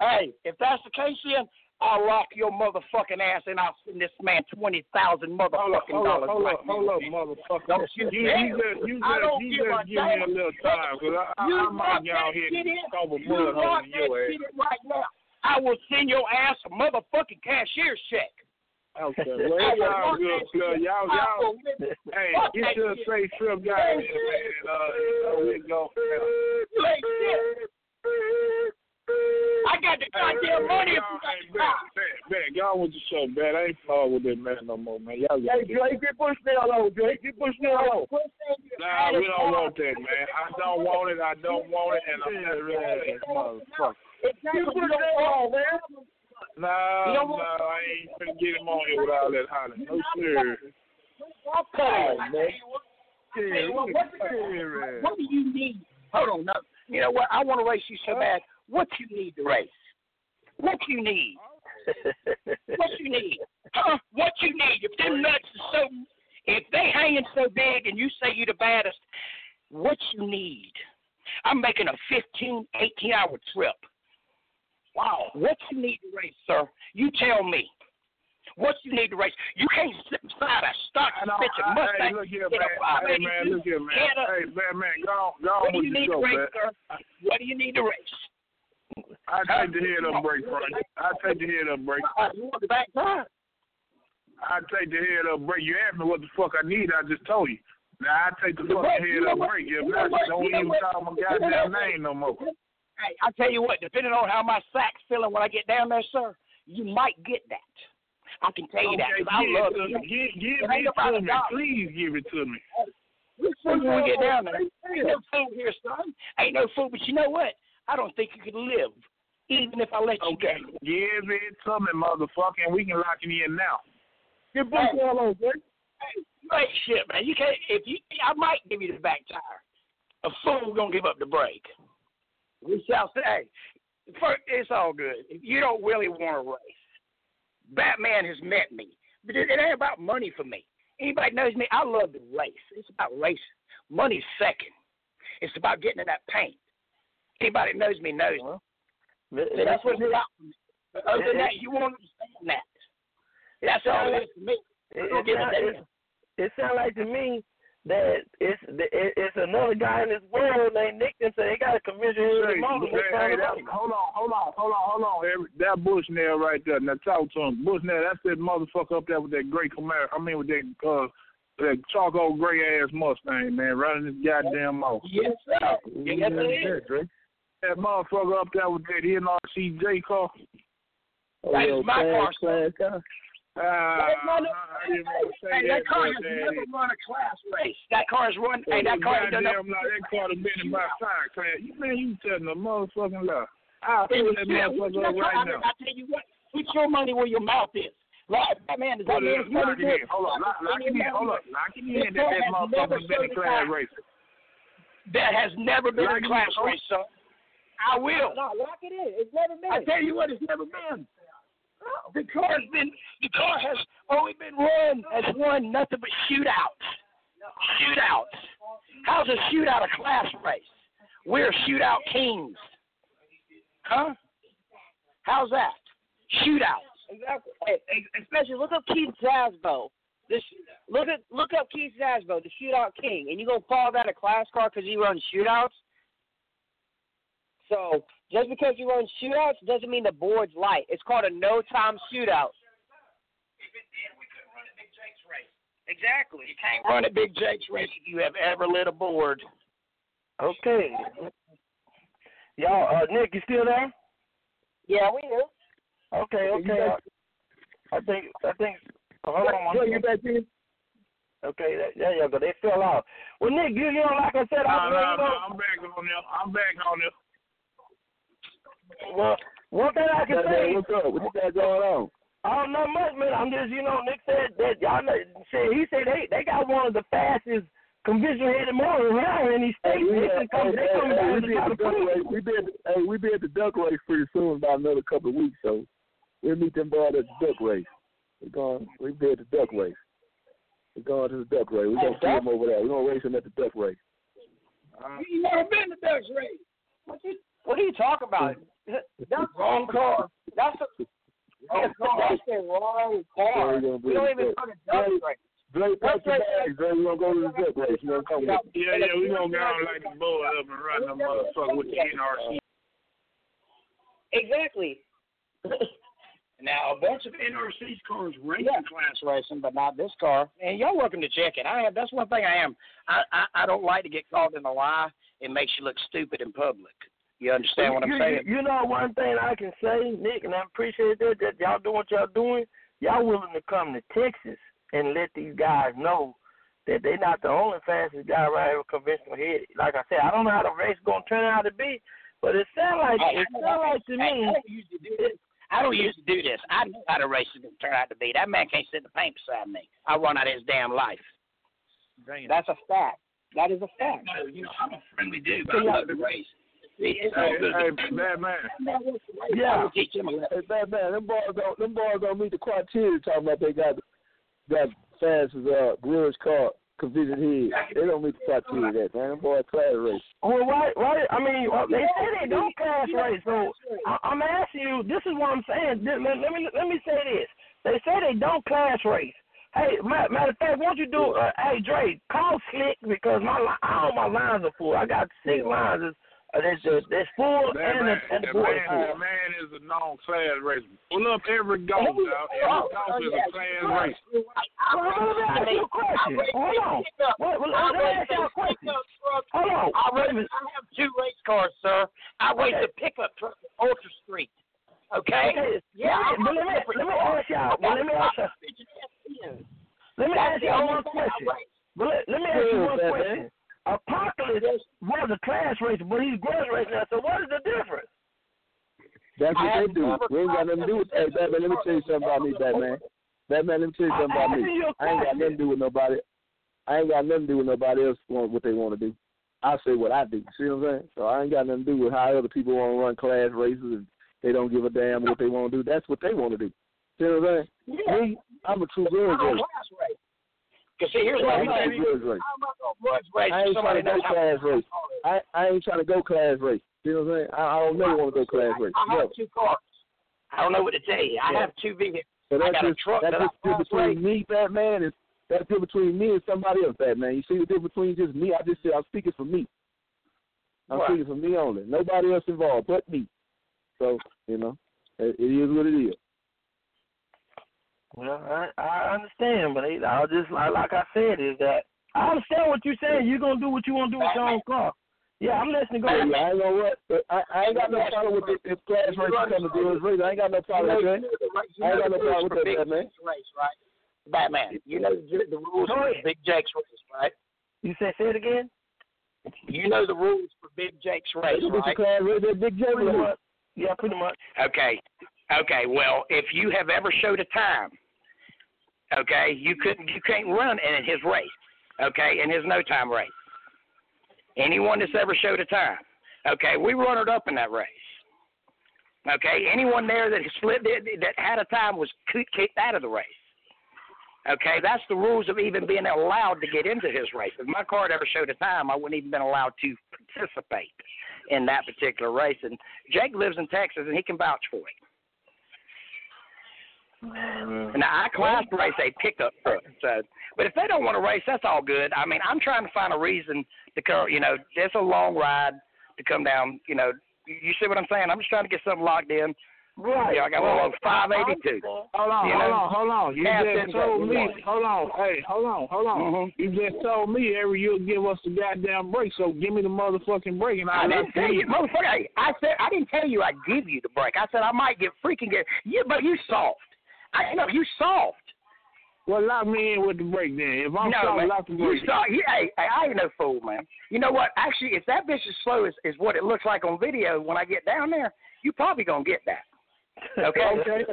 Hey, if that's the case, then I'll lock your motherfucking ass and I'll send this man twenty thousand motherfucking Hold up, dollars. hold up, hold up, now. motherfucker. Don't You, you you, just, you I just, don't you give just give me a little time, cause I, You I lock might get out that here shit in. and stomp a You mud hole lock in that your ass. right now. I will send your ass a motherfucking cashier's check. Okay, well, it's all good, Phil. Y'all, y'all, hey, get your safe trip, guys, man, and uh, so we go. You ain't shit. I got the goddamn money. you got the Man, man, man, y'all with the show, man. I ain't following with that man no more, man. Y'all got Hey, Drake, get Bushnell alone, Drake. Get Bushnell alone. Nah, we don't want that, man. I don't want it. I don't want it, and I'm not ready motherfucker. Get Bushnell alone, man. No, no, I ain't gonna get him on here with all that hollering. No, sir. Man. Hey, what, what, what do you need? Hold on, no. You know what? I want to race you so bad. What you need to race? What you need? What you need? Huh? What you need? If them nuts are so, if they hanging so big and you say you the baddest, what you need? I'm making a 15, 18 hour trip. Wow. What you need to race, sir? You tell me. What you need to race? You can't sit beside a stock know, bitch I, Mustang. hey, look here, man. a Hey, man, look here, man. Hey, man, man, go on, go What do you need to race, man. sir? What do you need to race? I take the head up break, Frank. I take the head up break. You want the back? I take the head up break. You asked me what the fuck I need. I just told you. Now I take the fucking head up break. If not, don't even call my goddamn name no more. Hey, I tell you what, depending on how my sack's feeling when I get down there, sir, you might get that. I can tell you that Okay, 'cause I give love it to it. me. Give, give It it to a me. dollar. Please give it to me. We'll see when we get down there. Ain't no food here, son. Ain't no food, but you know what? I don't think you could live, even if I let you Okay, go. give it to me, motherfucker, and we can lock you in now. Get Bushnell alone, Drake. Hey, you ain't shit, man. You can't. If you, I might give you the back tire. A fool gonna give up the brake. We shall say. First, it's all good. If you don't really want to race, Batman has met me. But it, it ain't about money for me. Anybody knows me, I love to race. It's about racing. Money's second. It's about getting in that paint. Anybody knows me knows me. So that's what it's about for me. But other than that, you won't understand that. That's all it is to me. I don't It, sound- it, it sounds like to me that it's it's another guy in this world named Nixon, so they got to convince you Hey, to hey, hey, hold on, hold on, hold on, hold on. Every, that Bushnell right there. Now talk to him. Bushnell, that's that motherfucker up there with that gray Camaro. I mean with that uh that charcoal gray ass Mustang, man, running his goddamn mouth. Yes, sir. Yes, it is. That motherfucker up there with that NRCJ car. Oh, That is my car, sir. Uh, I didn't want to say Hey, that, that car has never is- run a class race. That car has run. Hey, that car ain't done lie, that car have been in my time class. You man, you telling the motherfucking lie. I'll pull that motherfucker up right why now. I tell you what, put your money where your mouth is. Man, that mean it, his money lock it in. good? Hold on, lock, lock it in. Hold up, lock it in. That car that has never motherfucker been in class certified. That has never been Lock a class race, son. I will. No, lock it in. It's never been. I tell you what, it's never been. The car's been the car has only been run has won nothing but shootouts. Shootouts. How's a shootout a class race? We're shootout kings. Huh? How's that? Shootouts. Exactly. Especially look up Keith Zasbo. This look at look up Keith Zasbo, the shootout king, and you gonna call that a class car because he runs shootouts? So just because you run shootouts doesn't mean the board's light. It's called a no time shootout. Exactly. You can't run a big Jake's race if you have ever lit a board. Okay. Y'all, uh, Nick, you still there? Yeah, we do. Okay, okay. I, I think, I think. oh, hold on one Yo, you back here? Okay, that, there you go. They fell out. Well, Nick, you, you know, like I said, No, I, no, you no, know, I'm back on there. I'm back on there. Well, one thing I can say. What's up? What you got going on? I don't know much, man. I'm just, you know, Nick said that y'all know, said he said they they got one of the fastest conventional headed morons around in these states. Hey, we, they hey, come, they come hey, down we to be at the duck race. We be at the, hey, we be at the duck race pretty soon, about another couple of weeks. So we'll meet them boys at the duck race. We're going. We be at the duck race. We're going to the duck race. We're gonna see them over there. We're gonna race them at the duck race. You never been to Duck's race. What you What are you talking about? That's Wrong car. That's a Wrong car. that's the wrong car. we're We don't even the go to duck Duck race. Drake, pack your bags, Drake. We're gonna go to the duck race. You gonna come with. Yeah, yeah, we gonna go on like the boy up and run the motherfucker with the NRC. Exactly. Now a bunch of NRC's cars racing class racing, but not this car. And y'all welcome to check it. I have that's one thing I am. I, I I don't like to get caught in a lie. It makes you look stupid in public. You understand what I'm you, saying? You, you know one thing I can say, Nick, and I appreciate that that y'all doing what y'all doing. Y'all willing to come to Texas and let these guys know that they're not the only fastest guy around here with conventional head. Like I said, I don't know how the race gonna turn out to be, but it sounds like Hey, it sounds like to Hey, me. I don't used to do this. I don't used to do this. I know how the race is going to turn out to be. That man can't sit in the paint beside me. I run out of his damn life. That's a fact. That is a fact. No, you know, I'm a friendly dude, but I love the race. See, it's Hey, good. hey, bad man. I Yeah. will teach him a lesson. Hey, bad man, them boys don't them boys don't meet the criteria talking about they got got fast as a uh, garage car convision head. They don't meet the criteria of that, man. Them boys class race. Well, why? Why? I mean, well, they say they don't class race. So I, I'm asking you. This is what I'm saying. Let, let, let me let me say this. They say they don't class race. Hey, matter, matter of fact, won't you do? Uh, hey, Dre, call Slick because my li- all my lines are full. I got six lines. That's uh, that's, that's, that's full That and man, the, and that board man, is that man is a known class racer. Pull up every golf out. Every golf is a class race. Well, let me ask you a question. Hold on. Wait, well, let me ask you a question. Hold on. I Wait race. I have two race cars, sir. I race Okay. a pickup truck at Ultra Street. Okay. Okay, Yeah. but let me let me ask y'all. Well, let me ask y'all. Let me ask y'all one question. let, let me ask you one question. Apocalypse was a class racer, but he's grudge racer now. So what is the difference? That's what have they do. We ain't got nothing to do with Hey Batman, let me tell you something about me, Batman. Batman, let me tell you something about me. I ain't got nothing to do with nobody. I ain't got nothing to do with nobody else what they want to do. I say what I do. See what I'm saying? So I ain't got nothing to do with how other people want to run class races and they don't give a damn what they want to do. That's what they want to do. See what I'm saying? Yeah. Me, I'm a true I don't racer. Race. Cause see, here's Yeah, what I'm saying. true grudge. I'm gonna grudge race. I ain't trying to go class race. I, I ain't trying to go class race. You know what I'm saying? I, I don't never want to go class race. I No. have two cars. I don't know what to tell you. I Yeah. have two vehicles. So I that's got a truck that's that just the difference class between me, Batman, and that's the difference between me and somebody else, Batman. You see the difference between just me? I just said I'm speaking for me. I'm Right. speaking for me only. Nobody else involved but me. So you know, it, it is what it is. Well, I I understand, but it, I just like like I said is that I understand what you're saying. You're gonna do what you want to do with your own car. Yeah, I'm listening. Go Hey, ahead. I ain't gonna what. but I, I ain't got no problem with it. If class race come to do race, I ain't got no problem with that. You I ain't got no problem with for that, Big Jake's race, right? Batman, you know the, the rules for. Big Jake's race, right? You say say it again. You know the rules for Big Jake's race, right? class race, that big Pretty J. Yeah, pretty much. Okay. Okay. Well, if you have ever showed a time, okay, you couldn't you can't run in his race. Okay, in his no time race. Anyone that's ever showed a time. Okay, we runnered up in that race. Okay, anyone there that split that had a time was kicked out of the race. Okay, that's the rules of even being allowed to get into his race. If my car ever showed a time, I wouldn't even been allowed to participate in that particular race. And Jake lives in Texas, and he can vouch for it. Now I class race a pickup truck, so but if they don't want to race, that's all good. I mean, I'm trying to find a reason to come. You know, it's a long ride to come down. You know, you see what I'm saying? I'm just trying to get something locked in. Right. Yeah, I got one of 582. Hold on, You hold on, hold on. You Yeah, just told me. Hold on, hey, hold on, hold on. Mhm. You just told me every you'll give us the goddamn break. So give me the motherfucking break, and I I'll didn't tell you, motherfucker. Hey, I said I didn't tell you I'd give you the break. I said I might get freaking get you, but you soft. I know you soft. Well, lock me in with the break then. If I'm no, sorry, man. lock the You you, hey, hey, I ain't no fool, man. You know what? Actually, if that bitch is slow as, is what it looks like on video when I get down there, you probably gonna get that. Okay. Okay.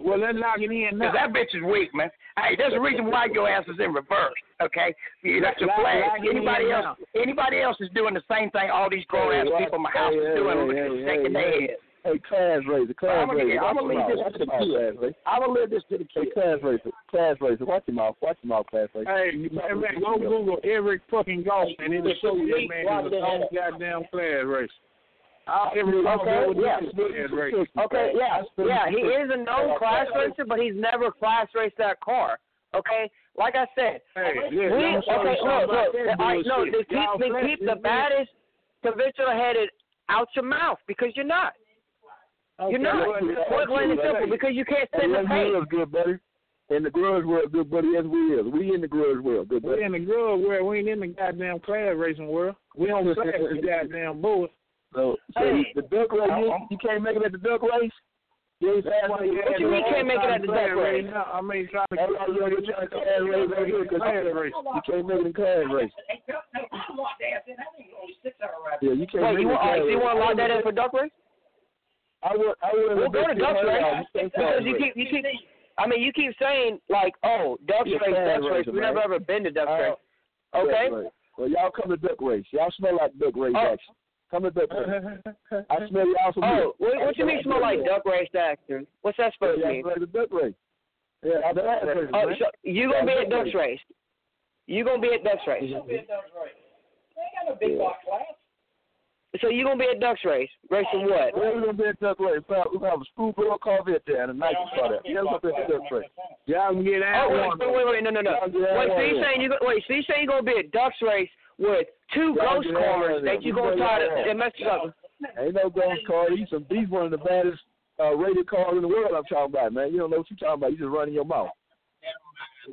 well, let's lock it in now. Because that bitch is weak, man. Hey, there's a reason why your ass is in reverse. Okay, you got your flag. Anybody else? Anybody else is doing the same thing. All these grown ass Hey, people in my house hey, is doing, hey, hey, shaking their hey, head. Hey, class raiser, class I'm gonna, raiser. I'm Watch gonna your leave mouth. this to the Watch your mouth, class kids. I'm gonna leave this to the Hey, kids. class raiser, class raiser. Watch your mouth. Watch your mouth, class raiser. Hey, man, man, go Google Eric fucking golf, and it'll show you that man is his own goddamn class race. Every Okay, yeah. race. Okay, yeah, yeah, he is a known class racer, but he's never class raced that car. Okay, like I said, Hey, we yeah, let me show you okay, something look, look, that no, they keep they keep the baddest conventional headed out your mouth because you're not. You're not. Point blank and simple because you can't sit in the Yes, paint. we good, buddy. In the grudge world, good buddy. Yes, we is. We in the grudge world, good buddy. We in the grudge world. We ain't in the goddamn class racing world. We don't class the goddamn bullet. So, so Hey. the duck race, you, you can't make it at the duck race. You ain't What you mean can't make it at the duck race? I mean, trying to That's why you ain't trying to class race right here, 'cause class race. you can't make it in class race. Yeah, you can't Wait, make you it in want, all right, class so you race. want to lock that in for duck race? I would, I would. We'll go to duck race race. because you keep you keep. I mean, you keep saying like, oh, duck Yeah, race, class duck race. We man. never ever been to duck Uh, race. Okay. Duck race. Well, y'all come to duck race. Y'all smell like duck race Oh. action. Come to duck race. I smell y'all from Oh, what, what you mean smell like duck race actors? What's that supposed to mean? like the duck race. Yeah, I duck race. Oh, so you gonna be at ducks race? You gonna be at ducks race? So you're gonna be at ducks race? Racing what? Well, we're gonna be at Ducks race. We're gonna have a school girl Corvette there and a Nike car there. Yeah, we're gonna be at duck race. Y'all can get out Oh wait, wait, wait, wait, no, no, no. Y'all Wait, so one you there. saying you go, wait? So you saying you gonna be at ducks race with two ghost cars one there. that you We gonna go try out to one. that mess up? Ain't no ghost car. He's some. He's one of the baddest uh, rated cars in the world. I'm talking about, man. You don't know what you're talking about. You just running your mouth.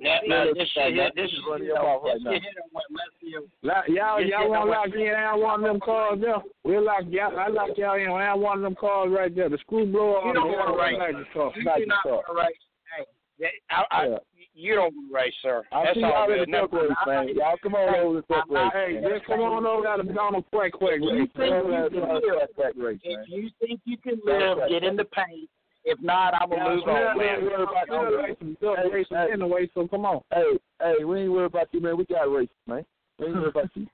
Yeah, Yeah, no, this shit here, this is running your mouth right now. this shit here went left field. Like, y'all, y'all want to lock in on one of them cars there? We'll lock y'all. I lock y'all in on one of them cars right there. The screw blower. On the. Nike car. You do not want to race. Hey, I, I, Yeah. you don't want to race, sir. I That's see all y'all in the duck race, man. Y'all come on over to the duck race. Hey, just come on over to Donald Quack Quack. You think you can live? the duck race. If you think you can live, get in the paint. If not, I'm gonna move Yeah, on, we ain't worried about no racing, Hey, racing hey. anyway, so come on. Hey, hey, we ain't worried about you, man. We got races, man. We ain't worried about you.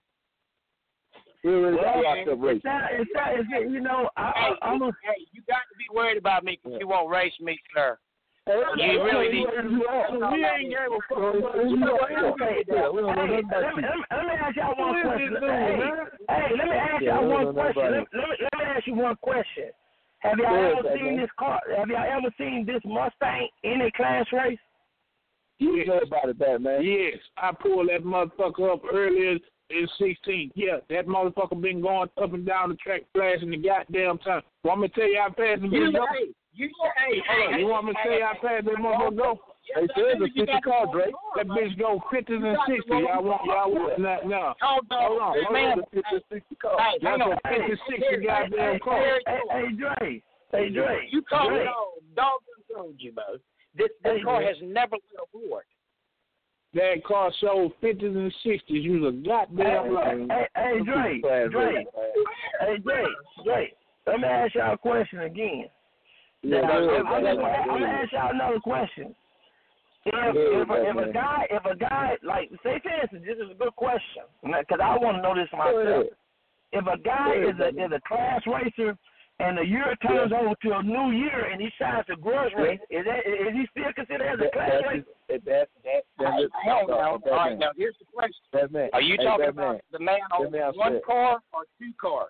We already got locked up races. it's that, it's that, you know, I, Hey, you, hey, you got to be worried about me because you won't race me, sir. Hey, You really need- We ain't gave a fuck about You you. know what? Okay, yeah, we don't know nothing about you. let me ask y'all one question. Hey, let me ask y'all one question. about Let, it. let me let me ask you one question. Have y'all Go ever seen man. this car? Have y'all ever seen this Mustang in a class race? You know about it, that man. Yes, I pulled that motherfucker up earlier in 16. Yeah, that motherfucker been going up and down the track flashing the goddamn time. Want me to tell you how fast it You, go? hey, you, hey, Hold on, hey, you want me to hey, tell you how fast that motherfucker go? They said it's a 50 car, Drake. That bitch go 50s and 60s. Y'all want, y'all want, no, oh, no. Hold Hold on, hold on. It's a 60 car. Hey, That's a 50, 60 goddamn car. Hey, hey, Dre. Hey, Dre. You Dre. it. Dog told you, Bo. This this car has never lit a board. That car sold 50s and 60s. You was a goddamn liar. Hey, hey, Dre. Dre. Hey, Dre. Dre. Let me ask y'all a question again. Yeah, Now, I'm, I'm gonna ask y'all another question. If if, a, if a guy if a guy like say for instance this is a good question because I want to know this myself. If a guy is a is a class racer and the year turns over to a new year and he signs a grudge race, is that is he still considered as a class racer? that, that, that, that, Hey, hang that, on. that, All right, man. now here's the question: That man. Are you Hey, talking that man. about the man on That man one car or two cars?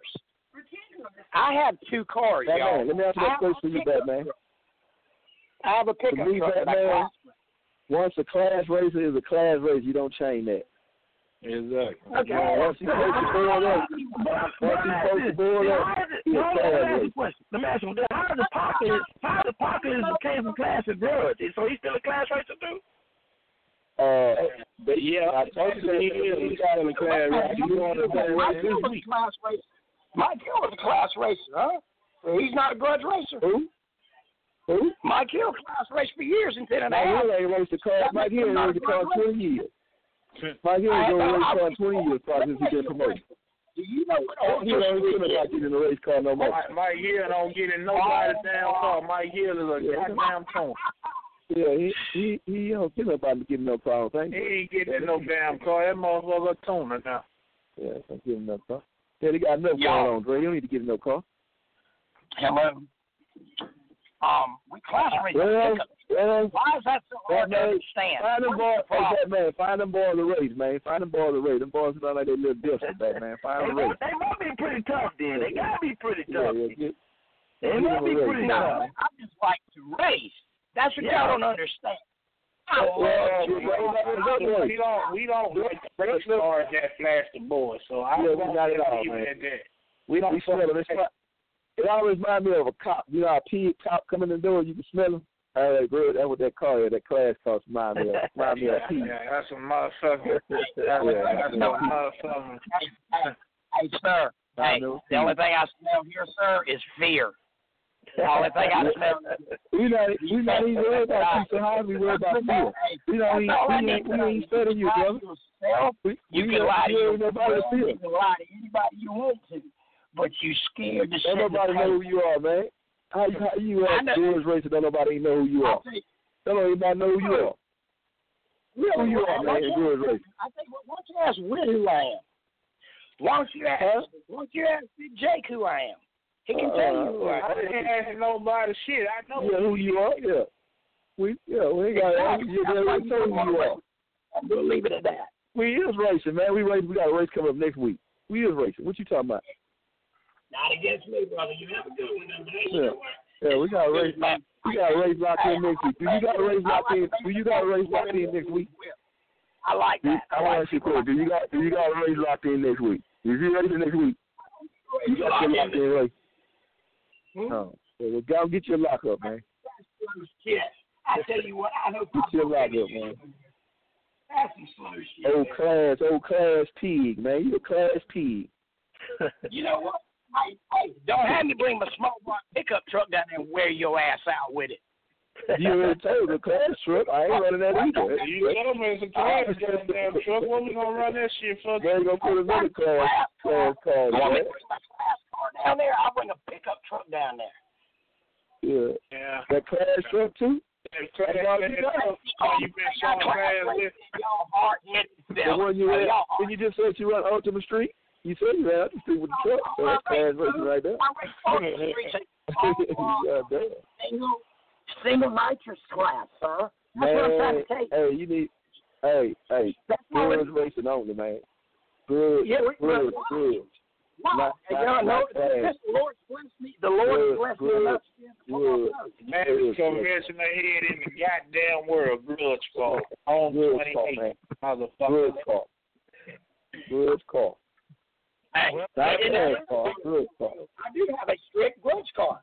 I have two cars, That y'all. man, let me ask you I that question a for you, pickup Batman. I have a pickup me, truck that I Batman, class. Once a class racer is a class racer, you don't change that. Exactly. Okay. Once he takes the board up, once he takes the board up, he a Hold let me ask you a racer. question. Let me ask you. How does Parker? How does Parker is came from class of grudge? So he's still a class racer too? Uh, but Yeah, I told you that he is. He's still a class racer. You going to class My racer kid this was week? a class racer. My kid was a class racer, huh? He's not a grudge racer. Who? Who? My kid was class racer for years and ten and a Mike. Hill ain't raced the car. That Mike Hill ain't raced the a car 20 years. Mike Hill ain't gonna race I- car 20 years probably since he been promoted. Do you know what Oh, old he don't Bush feel getting in a race car no more. Mike, Mike Hill don't get in nobody's damn car. Mike Hill is a Yeah. goddamn tone. Yeah, he he he don't get nobody to get in no car. Thank He ain't getting in no damn car. That motherfucker a tuner now. Yeah, don't get in no car. Yeah, they got enough Yo. going on, Dre. You don't need to get in no car. Hello. Um, we class race Well, well, Why is that so hard to understand? Find them boys, What's the hey, that man, find them boys to race, man. Find them boys to race. Them boys sound like they little different, that man. Find They them to race. must, they must be pretty tough then. They gotta be pretty Yeah, tough. yeah, They must be a race, pretty No, tough. I just like to race. That's what Yeah. y'all don't understand. I Well, love we don't, we don't, we don't like race cars that flash the boys. So I Yeah, we won't got it all, man. that. We don't smell them. It's It always reminds me of a cop. You know, a pig cop coming in the door, you can smell him. All right, bro, that's what that car is. That class car remind me of. Me of a Yeah, pig. yeah, that's a motherfucker. That's, Yeah, that's a motherfucker. Hey, hey, hey, sir. Hey, the only thing I smell here, sir, is fear. The only thing I smell. We not we not even worried about you, so how we worry about you? We don't even That's all I we ain't, to we ain't studying you, lie brother. to yourself. We, You we can lie to we ain't nobody to yourself. feel. You can lie to anybody you want to, but you scared to Don't nobody know who you are, man. How you how you know. grudge race and don't nobody know who you are. think, Don't nobody know who you are. Who you are, man, in grudge race. I think why don't you ask Whit who I am? Why don't you ask? Huh? Why don't you ask Jake who I am? He can tell you who I uh, uh, am. I didn't ask nobody shit. I know Yeah, who you are, yeah. We yeah, we ain't got Exactly. you we you told don't you are. I'm gonna leave it at that. We is racing, man. We race we got a race coming up next week. We is racing. What you talking about? Not against me, brother. You have a good one, man. Yeah. Yeah, we got a race we got a race locked in next week. Do you got a race locked in do you got a race locked in next week? I like that. I I want to like ask you a question. Do you got do you got a race locked in next week? If you racing next week, you got your locked in race. No. So we gotta get your lock up, man. Yeah. I tell you what, I know. Get your lock up, man. That's some slow shit. Old class, old class pig, man. You a class pig. You know what? Hey, hey, don't have me bring my small block pickup truck down there and wear your ass out with it. You told the class truck. I ain't running that either. You told me it's a class goddamn truck. What we gonna run that shit for? They ain't gonna put another class class car in to bring my class car down there? I'll bring a pickup truck down there. Yeah. Yeah. That class truck too? That class truck. Oh, you been showing class. Y'all hard-headed The one you had when you just said you run Ultra Street? You said you ran Ultra Street with the oh, truck. So that's class racing right there. I race on the streets. God damn. Single, single nitrous class, sir. That's what I'm trying Man, to tell hey, you need hey, hey, That's what good racing only, man. Good, Yeah, we- good, good. Wow. Not- And not- y'all know, not the Lord bless me. The Lord Good, bless me good, enough to be able to pull off good. those. Man, this convention ahead in the goddamn world. Grudge call. On Good call, 28. man. Motherfucker. Good call. Good call. Hey, and bad I- Good call. I do have a strict grudge card.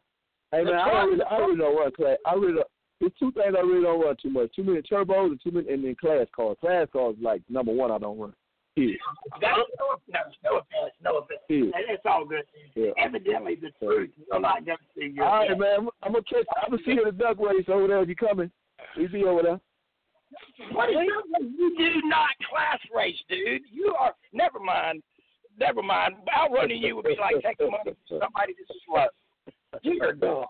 Hey man, I don't really, I really don't run class. I really, don't- there's two things I really don't run too much. Too many turbos and too many, and then class cars. Class cars like number one. I don't run. Yeah, That's no, no, no offense, no offense. yeah, And it's all good. yeah. Evidently, the truth will not just see your All right, man. I'm, gonna catch. I'm gonna see you at the duck race over there. If you coming, you over there. What is that? You do not class race, dude. You are. Never mind. Never mind. Outrunning you would be like taking money from somebody that's slow. Dear God.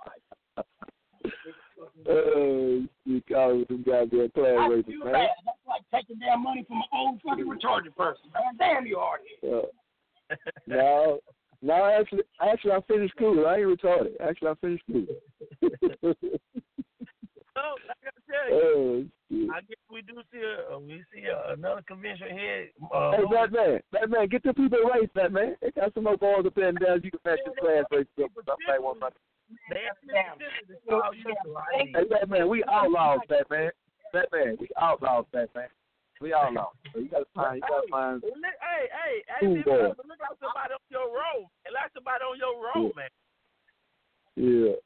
Uh, you call them goddamn races, feel man. bad. That's like taking down money from an old fucking retarded person, man. Damn you hard Uh, no, no. Actually, actually, I finished school. I ain't retarded. Actually, I finished school. So, like I tell you, oh. I guess we do see a, we see a, another convention here. Uh, Hey, Batman, Batman, get the people race, Batman. They got some more balls up there and down. You can match your class race up. Somebody want my- They have to call you right. Hey, Batman, we outlaws, Batman. Batman, we outlaws, Batman. We outlaws. So you gotta find, you gotta find. Well, hey, hey, hey, look look like somebody on your road. It like somebody on your road, man. Yeah.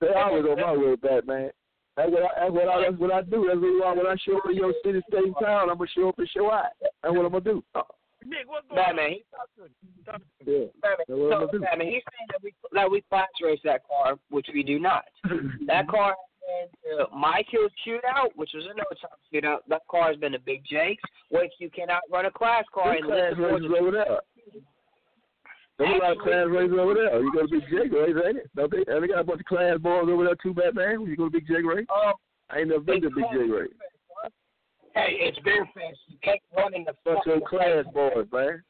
They always on my road, Batman. That's what I, that's what I, that's what I do. That's what I, when I show up in your city, state, and town, I'm gonna show up and show out. That's what I'm gonna do. Nick, what's going Batman, on? Talk to me. To me. Yeah. Batman, That's what I'm so. Batman, he's saying that we that we class race that car, which we do not. That car has been uh, Mike Hill's shootout, which was a no time shootout. That car has been a Big Jake's, which you cannot run a class car This unless class the races over there. There's a lot of class races over there. You go to Big J race, ain't it? Don't they? And they got a bunch of class boys over there too, Batman. You go to Big J race, Um, I ain't never been to Big J race. hey, it's beer fest. You can't run in the Bunch of class boys, man.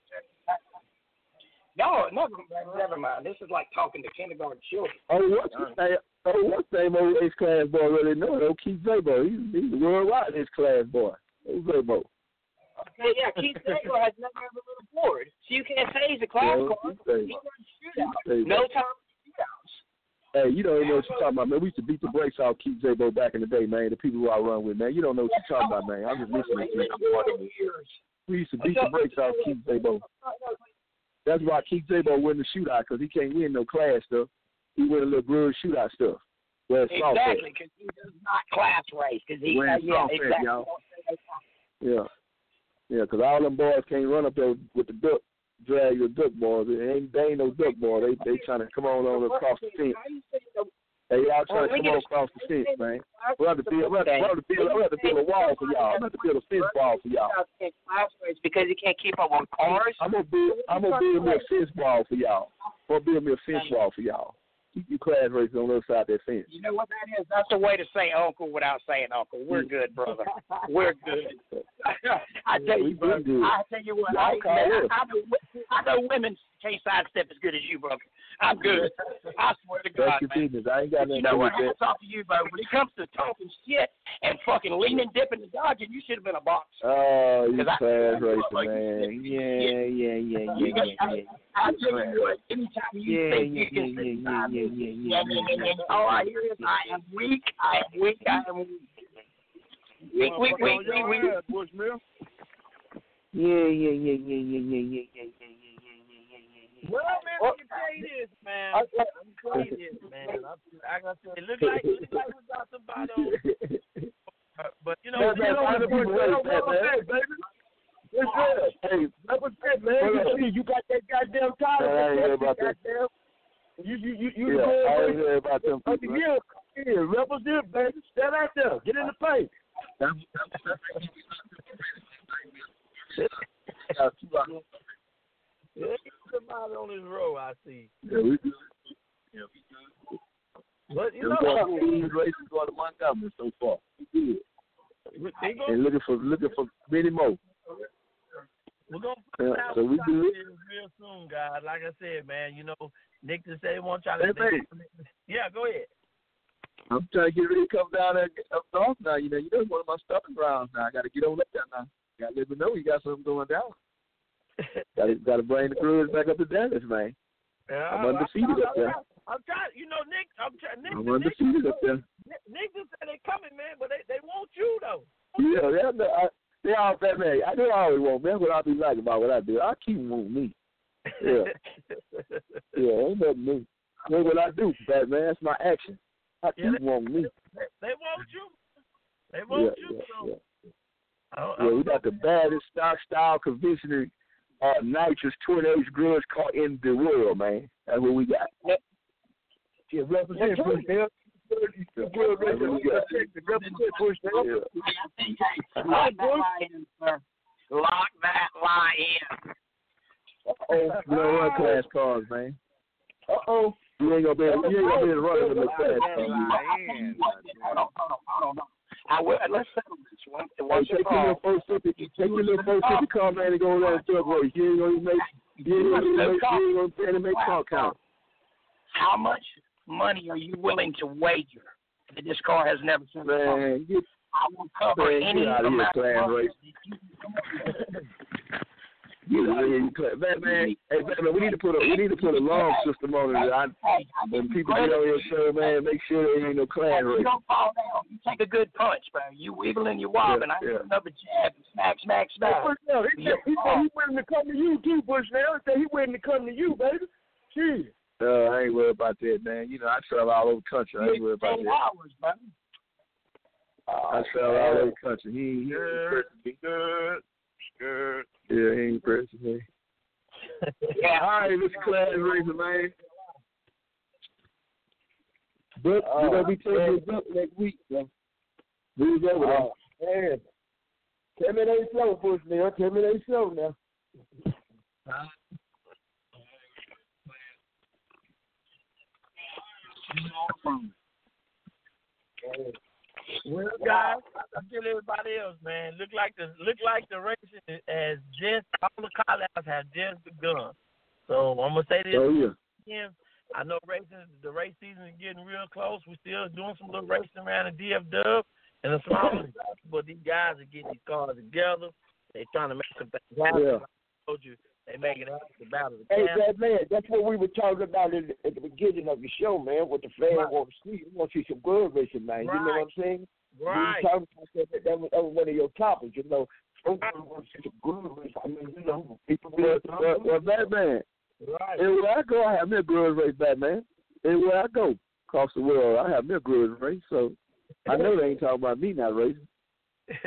No, never, never mind. This is like talking to kindergarten children. Oh, what's his name? Oh, what's the name old Ace class boy really know? Oh, Keith Zabo. He's, he's worldwide Ace class boy. Zabo. Hey, yeah, Keith Sager has never ever been aboard. So you can't say he's a class Yeah, car. Keith He runs shootouts. No time shootouts. Hey, you don't even know what you're talking about, man. We used to beat the brakes off Keith Zabo back in the day, man. The people who I run with, man. You don't know what you're talking about, man. I'm just listening to you. We used to beat the brakes off Keith Zabo. That's why Keith Zabo win the shootout because he can't win no class stuff. He win a little brewery shootout stuff. Well, it's Exactly, because he does not class race. Because he, uh, yeah, exactly. y'all. Yeah. Yeah, 'cause all them boys can't run up there with the duck, drag the duck boys. They ain't, they ain't no duck boys. They they trying to come on on across the fence. Hey, y'all trying to come on across the fence, man. We have to build, we have to build, we have to build a wall for y'all. We have to build a fence wall for y'all. Because he can't keep up on cars. I'm gonna build, I'm gonna build me a fence wall for y'all. I'm gonna build me a fence wall for y'all. Keep you class races on the other side of that fence. You know what that is? That's a way to say uncle without saying uncle. We're good, brother. We're good. I tell We you, brother. I tell you what. I, man, us. I, know, I know women can't sidestep as good as you, brother. I'm good. I swear to God, That's your man. business. I ain't got You nothing to know do what? with that. Hats off to you, bro. When it comes to talking shit and fucking leaning, dipping, and dodging, you should have been a boxer. Oh, you 'Cause I- class I- racer, man. Yeah, yeah, yeah, yeah, You got- yeah, yeah. I tell you what, anytime you Yeah, think yeah, you can yeah, sit yeah, beside yeah, yeah, and- yeah, yeah. all I hear is I am weak, I am weak, I am weak. Weak, weak, weak, weak, weak. Yeah, yeah, yeah, yeah, yeah, yeah, yeah, yeah, yeah, yeah, yeah, Well, man, I can tell you this, man. I can tell you this, man. I, I gotta say, it look like, look like we got somebody on. Uh, but you know, That's you know how what people the race, what man. I'm saying, baby. Yes, sir. Hey, That was it, man. You, on. you got that goddamn Man, I title. ain't that about that. You, you, you, you Yeah, I good ain't heard about them people. year. Yeah, represent, baby. Stand out there. Get in the paint. Yeah, somebody on this road, I see. Yeah, we good. But you We know these races going to Montgomery so far. Good. And looking for looking for many more. we're gonna Yeah, out so we what's good. real soon, guys. Like I said, man, you know, Nick just said he wants y'all to. Hey. Yeah, go ahead. I'm trying to get ready to come down there up north now. You know, you know, one of my stopping grounds now. I got to get on up there now. Got to let me know you got something going down. Got to got to bring the crews back up to Dallas, man. Yeah, I'm undefeated up there. I'm trying, you know, Nick. I'm trying. Nick, I'm undefeated Nick, undefeated up there. Nick, Nick just said they coming, man, but they they want you though. Yeah, yeah, no, I, they all that man. I they always want me. That's what I be like about what I do. I keep wanting me. Yeah, yeah, ain't nothing new. That's what I do, Batman. That's my action. I keep Yeah, they- wanting me. they, they want you. They Yeah, want you. yeah, so yeah. I I Yeah, oh. we got the baddest stock style conventional uh, nitrous 28 grudge caught in the world, man. That's what we got. Yeah, represent That's Bush Hill. That's what we got. Represent Bush Hill. Lock that lie in, sir. Lock that lie in. Oh, you know what class cars, man. Uh oh. You ain't gonna be you ain't gonna be able to in the class cars. Hold on, hold on, hold on. I will, uh, let's settle this one. Hey, Once take and for your little first fifty, take your little first fifty car, man, and go over there and race. You ain't gonna make, you ain't gonna make, you ain't gonna make count. How much money are you willing to wager that this car has never seen? Man, get, I will cover man, any get out of here, amount of money. race. Get out of here, you class. Man, man, hey, man, we need to put a, we need to put a alarm system on it. I, Hey, I give when people get on your show, man, make sure there ain't no class You don't fall down. You take a good punch, bro. You wiggle and you wobbling. I Yeah, give another jab and smack, smack, smack. Bushnell, he said he said he willing to come to you too, Bushnell. He said he willing to come to you, baby. Shit. Uh, I ain't worried about that, man. You know, I travel all over the country. I ain't worried about that. hours, bro. I travel all over the country. He, he ain't Good, pressing me. good, good. Yeah, he ain't pressing me. yeah. All right, this class reason, man. But oh, we're gonna be taking it up next week, so we was over oh, there. Man. Tell me they slow, push man. Tell me they slow now. Huh? Yeah. Well, guys, I tell everybody else, man. Look like the look like the racing has just all the call-outs have just begun. So I'm gonna say this Oh yeah. again. I know racing, the race season is getting real close. We're still doing some little racing around the DF Dub and the small but these guys are getting these cars together. They're trying to make some things happen. Yeah. I told you they make it happen. The battle Hey, that man, that's what we were talking about at, at the beginning of the show, man. What the fans Right. want to see, we want to see some good racing, man. You know what I'm saying? Right. We talking about that, that, was, that was one of your topics, you know. Folks want to see some good racing. I mean, you know, people. Well, well, well, Batman. Right. Everywhere I go, I have me a grudge race, Batman. Everywhere I go across the world, I have me a grudge race. So I know they ain't talking about me not racing.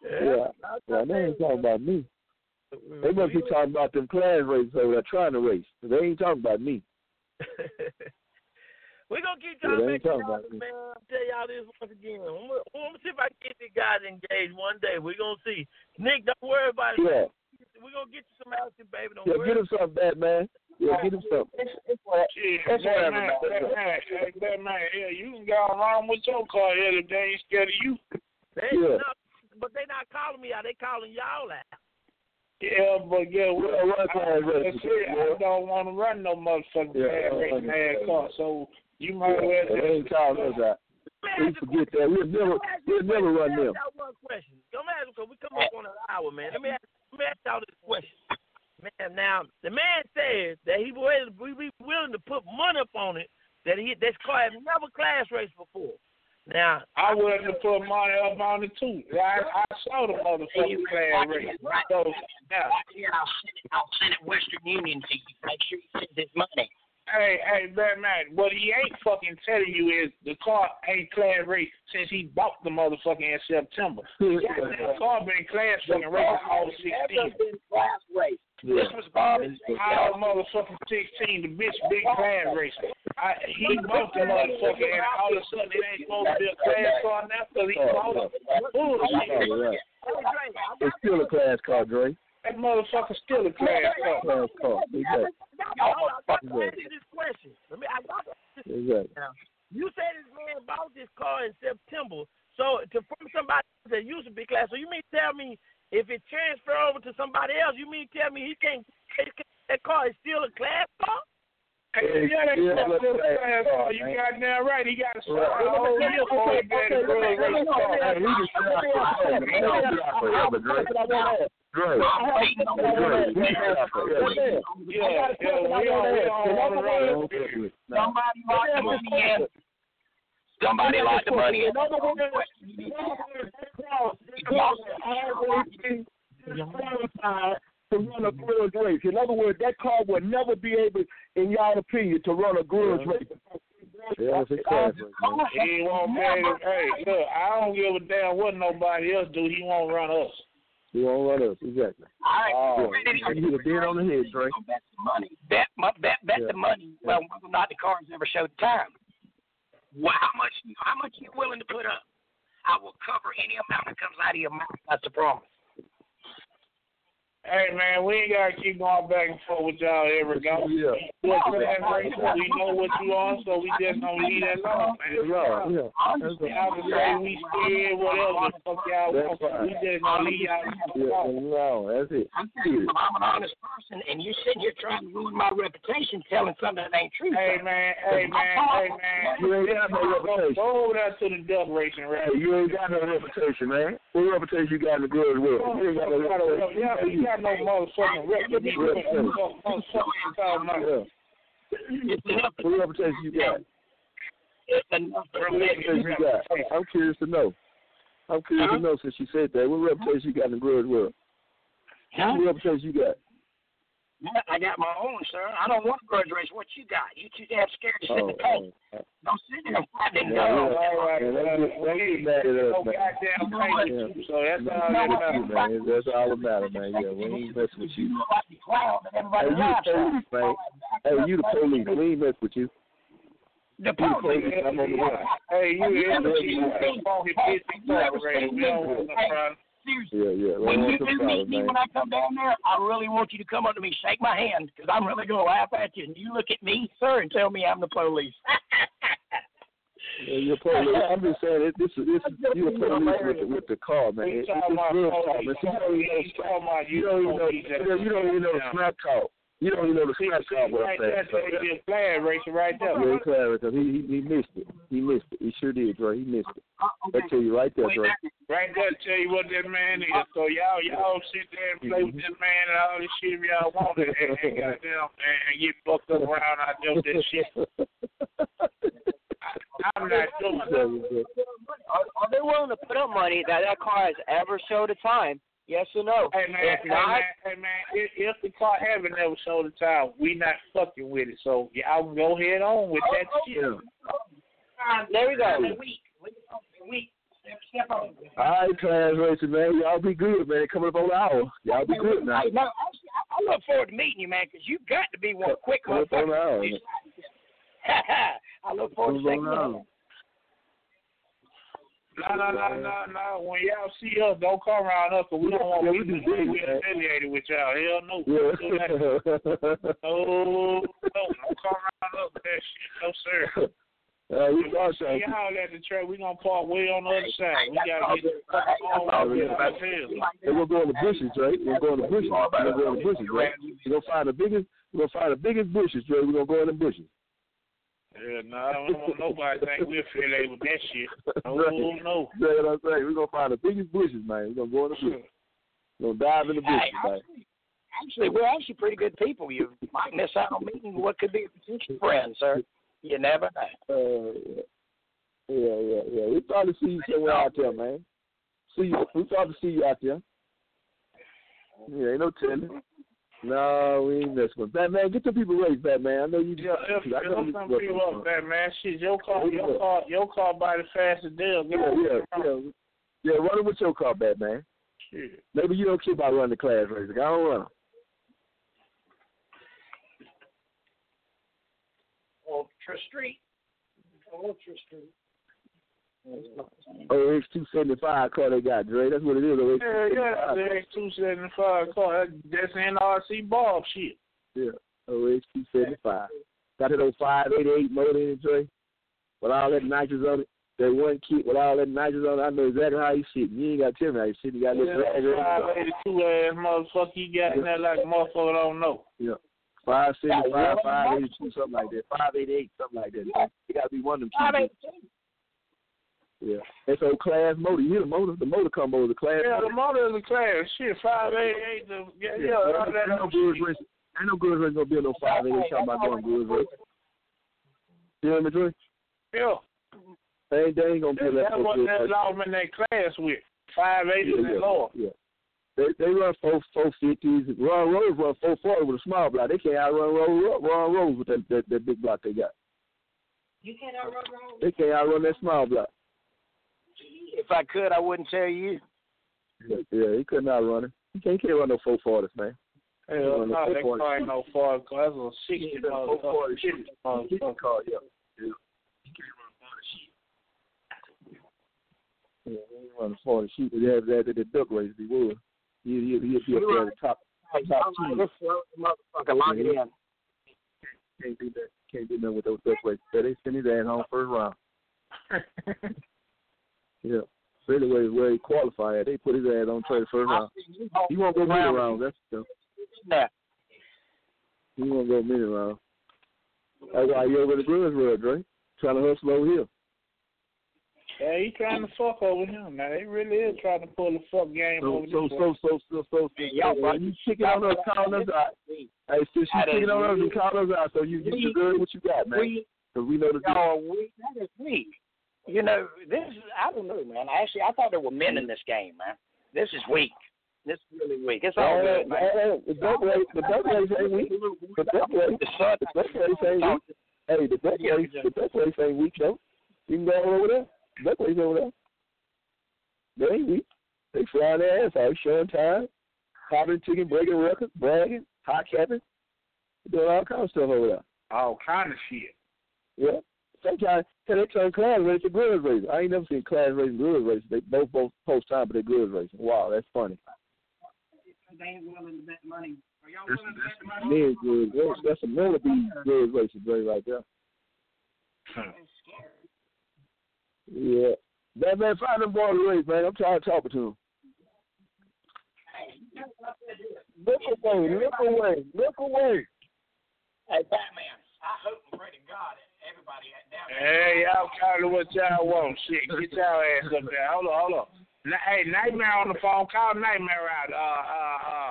Yeah, yeah, they ain't talking about me. They must be talking about them class races over there trying to race. They ain't talking about me. We're gonna keep Yeah, to they make ain't y'all talking about this, me. man. I'll tell y'all this once again. I'm gonna, I'm gonna see if I can get these guys engaged one day. We're gonna see. Nick, don't worry about it. Yeah. We're gonna get you some action, baby. Don't Yeah, worry. get him something, Batman. Yeah, get him something. Shit, That's that whatever, man, man. that man, hey, that man, yeah, you can go wrong with your car here if they ain't scared of you. They, Yeah. no, but they not calling me out. They calling y'all out. Yeah, but yeah, well, Yeah, run I, class I races, said. I don't want to run no motherfucking Yeah, bad I racing car, so you might well Yeah, just they ain't calling us out. We forget that. We'll never, we'll never run them. Y'all one question. Come ask because we come up on an hour, man. Let me ask, let me ask y'all this question. Man, now the man says that he will we be willing to put money up on it that he this car has never class raced before. Now I wouldn't have put money up on it uh, too. I, I saw the motherfucking class race. So now, I'll send it. I'll send it Western Union to you. Make sure you send this money. Hey, hey, Batman, what he ain't fucking telling you is the car ain't class race since he bought the motherfucker in September. yeah, the car been class fucking race all 16. been class race. This was Bobby's. All motherfucking 16, the bitch big class race. I, he bought the motherfucker and all of a sudden it ain't supposed to be a class car now because he bought it. Bullshit. It's still a class car, Dre. That motherfucker's still a class car. Class car. Exactly. Hold on, I got to ask you this question. Let me I got to this Exactly. Now, you say this man bought this car in September. So to from somebody that used to be class. So you mean tell me if it transfer over to somebody else, you mean tell me he can't that car is still a class car? Hey, yeah, Yeah, car still a let's- class car. You got damn right. He got to start Right. a he just. Yeah, yeah, we don't, we don't want to run Don't it. do it. No. Somebody locked the money in. Somebody locked the money in. To run a grudge race. In other words, that car will never be able, in y'all opinion, to run a grudge race. Yeah, it's a class race, man. He won't pay the, hey, look, I don't give a damn what nobody else do. He won't run us. You won't run us. Exactly. All Oh, right. you hit a beat on the head, Dre. Bet the money. Bet, my, bet, bet Yeah. the money. Well, whether or not the cars ever showed the time. Well, how much? How much you willing to put up? I will cover any amount that comes out of your mouth. That's the promise. Hey, man, we ain't got to keep going back and forth with y'all every go. Yeah. Look, class race, we know what you on, so we just gonna leave that alone, man. Yeah, yeah. That's Y'all can say we scared, whatever the fuck y'all That's want. We just gonna leave y'all Yeah, no, that's it. I'm telling you, I'm an honest person, and you're sitting here trying to ruin my reputation, telling something that ain't true. Hey man, hey man, hey man. You ain't got no reputation. go over there to the duck racing Hey, you ain't got no reputation, man. What reputation you got in the grudge world? You ain't got no reputation. Yeah, you got no motherfucking Reputation. motherfucking talking about. Yeah. What reputation you got? What reputation you got? I'm curious to know. I'm curious to know since you said that. What reputation you got in the grudge world? Huh? What reputation you got? I got my own, sir. I don't want a grudge race. What you got? You too damn scared to sit in Oh, the paint. oh, Don't sit there and fight and Yeah. All right, Yeah, uh, don't get- don't get mad at us, no man. goddamn pay, so that's all that that's matters. man. That's all that matters, man. Yeah, we ain't messing with you. You look like the clown that Hey, you the police, man. Hey, you the police. We ain't mess with you. The police. police. I'm on the way. Hey, you Have you ever ever see seen that me? funky Have bitch you ever talk race? seen We don't me? want no Hey, problem. seriously. Yeah, yeah. When you do meet me man? when I come down there, I really want you to come up to me, shake my hand, because I'm really going to laugh at you, and you look at me, sir, and tell me I'm the police. Yeah, you're police. I'm just saying it, this is this is you're police with the, with the car, man. It, We it's real talk, man. See, you don't even know We talking about you don't even know you don't, even know the snap call. You don't even know the snap call. What I'm saying. that's So, a flag racer right there. yeah, he clever because he, he he missed it. He missed it. He sure did, Dre. He missed it. Uh, uh, I tell you right there, Dre. Right there, tell you what that man is. So y'all, y'all sit there and play with this man and all this shit if y'all want it, and, and goddamn, and, and get fucked up around out there with that shit. I'm not doing that. Are, are they willing to put up money that that car has ever showed a time? Yes or no? Hey man, if hey not, man, hey man, if, if the car haven't never showed the time, we not fucking with it. So y'all can go head on with that shit. there we go. All right, class racer, man. Y'all be good, man. Coming up on the hour. Y'all be good now. Hey, no, actually, I, I look forward to meeting you, man, because you got to be one quick Coming up on the hour. motherfucker. I look forward to Coming shaking up on the your hour. No, no, no, no, no. When y'all see us, don't come around us, 'cause we don't want Yeah, to we be do big, we man. affiliated with y'all. Hell no. Yeah. No, no, don't come around us with that shit. No, sir. Uh, we got See something. y'all at the track. We gonna park way on the other side. We gotta get the fuck on out. We're gonna the bushes, right? We're gonna go in the bushes. We're gonna go in the bushes, right? We're gonna find the biggest. We're gonna find the biggest bushes, right? We're gonna go in the bushes. Yeah, no, I don't want nobody think we're affiliated with that shit. Oh Right. no. You know what I'm saying? We're gonna find the biggest bushes, man. We're gonna go in the bushes. We're gonna dive in the bushes, Hey, man. Actually, we're actually pretty good people. You might miss out on meeting what could be a potential friend, sir. You never know. Uh, yeah, yeah, yeah. We probably see you somewhere out there, man. See you. We probably see you out there. Yeah, ain't no telling. No, we ain't messing with Batman. Get the people ready, Batman. I know you. Yeah, if, I know you some people up there, man, shit, your car, your car, your car by the fastest deal. Yeah, yeah, yeah. Yeah, run it with your car, Batman. Shit. Maybe you don't care about running the class race. I don't run 'em. Ultra Street. Ultra Street. Oh, OX two seventy five car they got, Dre. That's what it is. Oh, OX Yeah, yeah, the X two seventy five car. That- That's NRC Bob shit. Yeah, oh, OX two seventy five. Got it on five eighty eight motor in it, Dre. With all that nitrous on it. That one kit with all that nitrous on it, I know exactly how you sit. You ain't got to tell me how you sit. You got to Yeah, five eighty two ass motherfucker, you got in there like a motherfucker don't know. Yeah. Five seventy five, five eighty two, something like that. Five eighty eight, something like that. You gotta be one of them. Five kids. eighty-two. Yeah. That's old class motor. You the motor? The motor combo is a class Yeah, motor. the motor is a class. Shit, five eighty eight. The yeah, yeah, all ain't, that no good race. Ain't no good race gonna be no five eighty eight talking about going good race. You hear me, Dre? Yeah, They ain't, they ain't gonna be that. that's what that in that class with. Five eighty Yeah, and yeah, lower. yeah. They they run four four fifties. Ron Rose run four forty with a small block. They can't outrun Ron, Ron Rose with that, that that big block they got. You can't outrun wrong. They can't outrun that small block. If I could, I wouldn't tell you. Yeah, yeah he couldn't outrun it. He can't, he can't run no four forties, man. Hell Run no, the that 440. car ain't no far. That's a sixty Yeah, motherfucker. 440 Sixty He motherfucker. call, yeah. Yeah. He can't run forty sheep. Yeah, he ain't run forty sheep. They have that at the duck race. He would. He he he'd be up there the top top two. This motherfucker, lock it in. Can't do that. Can't do nothing with those duck races. So they send his ass home first round. Yeah. So anyway, where he qualified, they put his ass on trade first round. He won't go many rounds. That's the Yeah. he won't go many rounds. That's why you over the Brewers road, Dre. Trying to hustle over here. Yeah, he trying to fuck over him. Now they really is trying to pull the fuck game So over so this so so so so so, y'all so when you kicking on us, calling us out. Hey, since you That is kicking on us and weak. us out, so you you deserve what you got, man. Because we know the y'all weak. That is weak. You know, this is, I don't know, man. Actually, I thought there were men in this game, man. This is weak. This is really weak. It's all Hey, good, man. hey, hey, the duck race, the duck race ain't weak. The duck race, The sun, the duck race ain't weak. Hey, the duck race, the duck race ain't weak though. You can go over there. Duck race over there. They ain't weak. They flying their ass out, showing time, hopping, ticking, breaking records, bragging, hot capping, doing all kinds of stuff over there. All kind of shit. Yeah. They kind they turn class race to grudge racing. I ain't never seen class racing grudge racing. They both both post time, but they grudge racing. Wow, that's funny. They ain't willing to bet money. Are y'all That's, willing to bet money? that's, grudge racing. that's a wannabe grudge racing right right there. Yeah. Man, man, find them boy to race, man. I'm tired of talking to him. Look away, look away, look away. Hey, Batman, I hope and pray to God that everybody down there. Hey, y'all call it what y'all want. Shit, get y'all ass up there. Hold on, hold on. Hey, Nightmare on the phone. Call Nightmare out. Uh, uh, uh,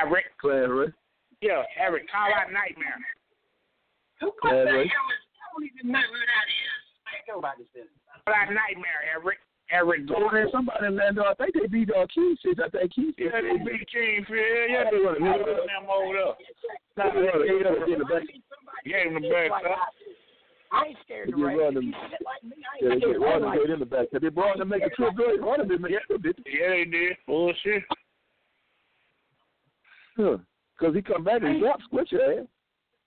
Eric. Class race. Yeah, Eric, call out Nightmare. Who put that Eric? I don't even know who that is. I Ain't nobody's business. Call out Nightmare, Eric. Eric, Oh, man, somebody in Lando, I think they beat uh, Keith. I think Keith. Yeah, they beat King Phil. Yeah, they would have them over there. Nah, they gave him in the back. Gave him the back up. I ain't scared They to get run you sit like me, I Yeah, they get scared to Ronnie in the back. They brought him to make a trip good. Ronnie didn't make a trip, Yeah, they did. Bullshit. Huh. Cause he come back and dropped Squitch ass.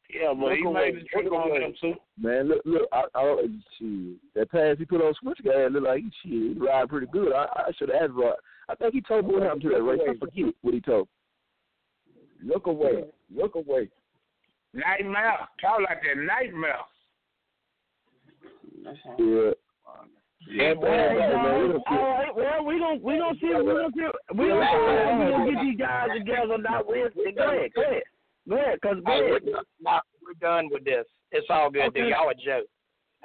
Yeah, but he Look made away, the trip look on away. them too. Man, look, look, I, I, shit. That pass he put on Switch guy looked like he shit, he ride pretty good. I, I should have asked Rod. I think he told me what happened to that race. I forget what he told. Look away, look away. Nightmare. Call like that nightmare. Yeah. Yeah, boy, man, All right, well, we gonna we gonna see we gonna see we gonna see we gonna get these guys together now Wednesday. Go ahead, go ahead, go ahead, cause go Hey, ahead. we're, no, we're done with this. It's all good, dude. Okay. Y'all a joke.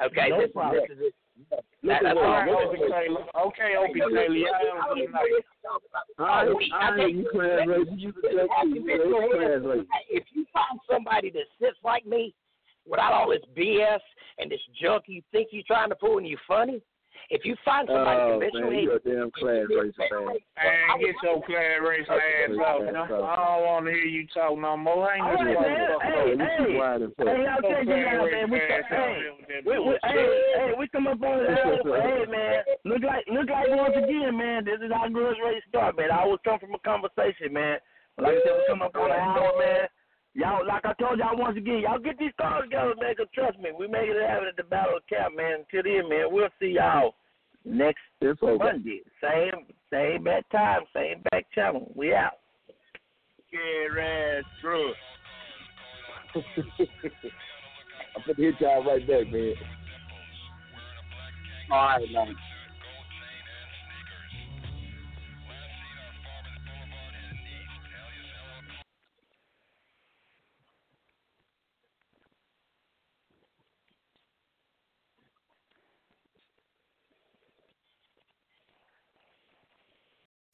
Okay, No this, problem. this is it. Look That, that's away, look Opie. Taylor. Okay, Opie Taylor. Y'all have a good night. I, I I hear think- you class. You can tell you class race. If you find somebody that sits like me, without all this BS and this junk you think you're trying to pull and you're funny, if you find somebody Oh conventionally, man, you a damn class racer, man. Man, get your class race ass off. man. I don't want to hear you talk no more. Hang All this right, man. motherfucker Hey, up. hey, hey, I'll tell you now, man. We, hey, we, we, hey, hey, we come up on the Hey, man. Look like, look like once again, man. This is how grudge race start, man. I always come from a conversation, man. But like I said, we come up on an hour, man. Y'all, like I told y'all once again, y'all get these cars together, man. Cause trust me, we make it happen at the Battle of Cap, man. Until then, man, we'll see y'all next It's over. Monday. Same, same bad time, same back channel. We out. Get ass through. I'm gonna hit y'all right back, man. all right, man.